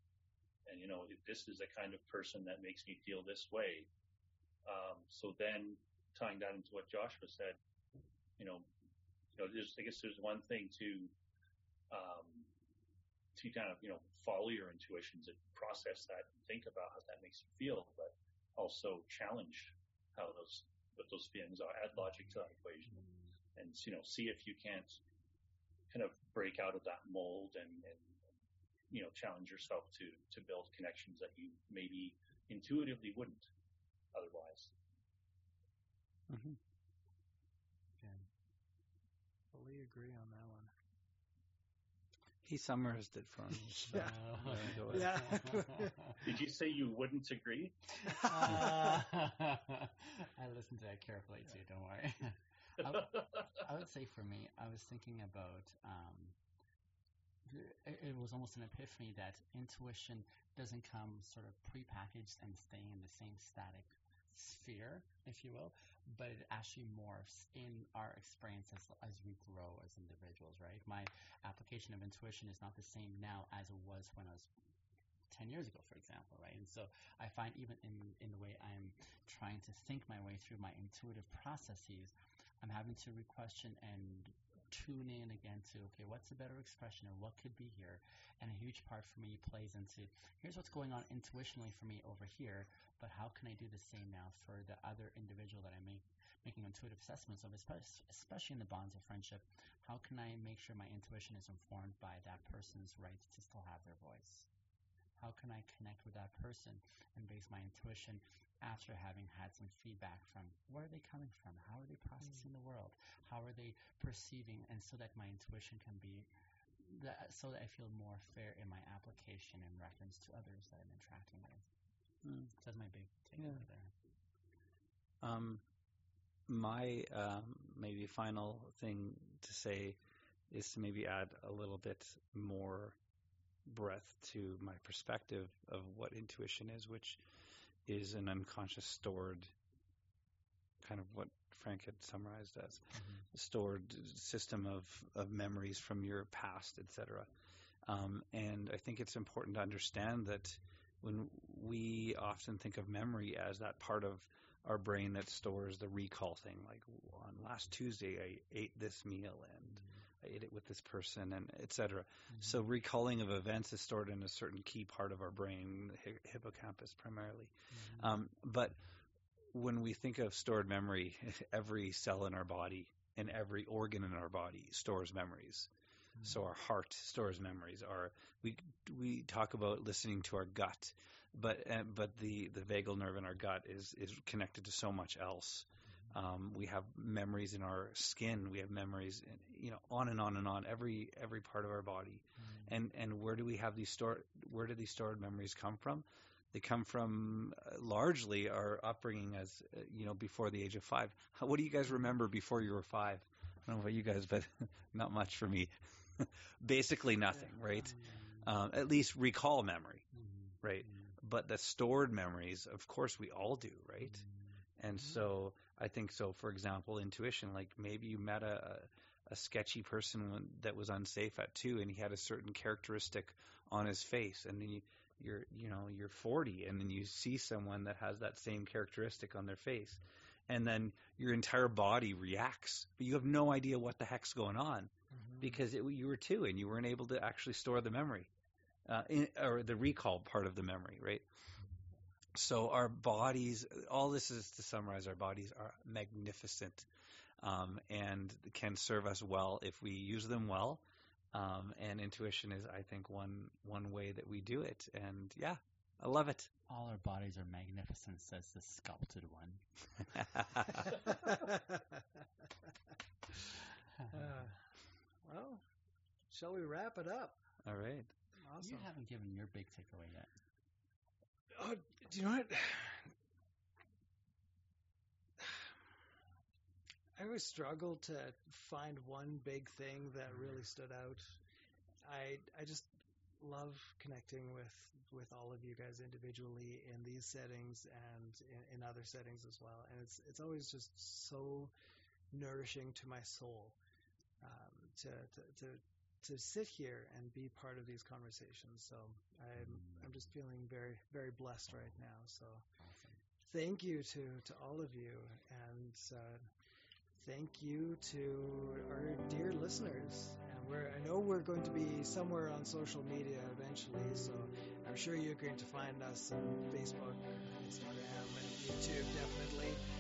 And, you know, this is the kind of person that makes me feel this way. Um, so then tying that into what Joshua said, you know, you know, there's, I guess there's one thing to, um, to kind of, you know, follow your intuitions and process that and think about how that makes you feel, but also challenge how those, what those feelings are, add logic to that equation and, you know, see if you can't kind of break out of that mold and, and you know, challenge yourself to, to build connections that you maybe intuitively wouldn't otherwise. Mm-hmm. Yeah. Fully agree on that one. He summarized it for me. So yeah. yeah. Did you say you wouldn't agree? Uh, I listened to that carefully too. Don't worry. I, w- I would say for me, I was thinking about. Um, it, it was almost an epiphany that intuition doesn't come sort of prepackaged and staying in the same static sphere, if you will, but it actually morphs in our experience as, as we grow as individuals, right? My application of intuition is not the same now as it was when I was 10 years ago, for example, right? And so I find even in, in the way I'm trying to think my way through my intuitive processes, I'm having to re-question and tune in again to okay, what's a better expression and what could be here? And a huge part for me plays into here's what's going on intuitionally for me over here, but how can I do the same now for the other individual that I make making intuitive assessments of, especially in the bonds of friendship? How can I make sure my intuition is informed by that person's right to still have their voice? How can I connect with that person and base my intuition after having had some feedback from where are they coming from? How are they processing mm-hmm. the world? How are they perceiving? And so that my intuition can be that, so that I feel more fair in my application in reference to others that I'm interacting with. Mm. So that's my big takeaway yeah. there. Um, my um, maybe final thing to say is to maybe add a little bit more breadth to my perspective of what intuition is, which is an unconscious stored kind of what Frank had summarized as mm-hmm. stored system of, of memories from your past, etc. Um, and I think it's important to understand that when we often think of memory as that part of our brain that stores the recall thing. Like on last Tuesday, I ate this meal and I ate it with this person, and etc. Mm-hmm. So recalling of events is stored in a certain key part of our brain, the hi- hippocampus primarily. Mm-hmm. Um, but when we think of stored memory, every cell in our body and every organ in our body stores memories. Mm-hmm. So our heart stores memories. Our we we talk about listening to our gut, but uh, but the the vagal nerve in our gut is is connected to so much else. Um, we have memories in our skin. We have memories, in, you know, on and on and on. Every every part of our body, Mm-hmm. and and where do we have these stored? Where do these stored memories come from? They come from uh, largely our upbringing as uh, you know before the age of five. How, what do you guys remember before you were five? I don't know about you guys, but not much for me. Basically nothing, right? Um, at least recall memory, Mm-hmm. right? But the stored memories, of course, we all do, right? Mm-hmm. And so I think so. For example, intuition, like maybe you met a, a sketchy person that was unsafe at two, and he had a certain characteristic on his face, and then you, you're, you know, you're 40, and then you see someone that has that same characteristic on their face, and then your entire body reacts, but you have no idea what the heck's going on Mhm. because it, you were two and you weren't able to actually store the memory uh, in, or the recall part of the memory, right? So our bodies, all this is to summarize, our bodies are magnificent um, and can serve us well if we use them well. Um, and intuition is, I think, one one way that we do it. And yeah, I love it. All our bodies are magnificent, says the sculpted one. Uh, well, shall we wrap it up? all right. Awesome. You haven't given your big takeaway yet. Oh, do you know what? I always struggle to find one big thing that really stood out. I I just love connecting with with all of you guys individually in these settings and in, in other settings as well. And it's it's always just so nourishing to my soul um, to, to to to sit here and be part of these conversations. So I'm I'm just feeling very very blessed right now. So thank you to to all of you and uh, thank you to our dear listeners. And we're I know we're going to be somewhere on social media eventually. So I'm sure you're going to find us on Facebook, Instagram, and YouTube definitely.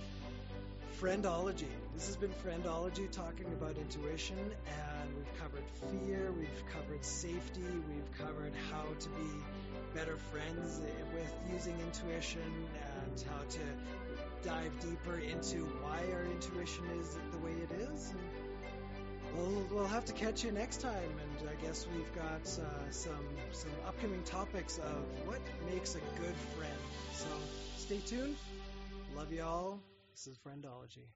Friendology. This has been Friendology talking about intuition, and we've covered fear, we've covered safety, we've covered how to be better friends with using intuition, and how to dive deeper into why our intuition is the way it is. We'll, we'll have to catch you next time, and I guess we've got uh, some some upcoming topics of what makes a good friend. So stay tuned. Love you all. This is Friendology.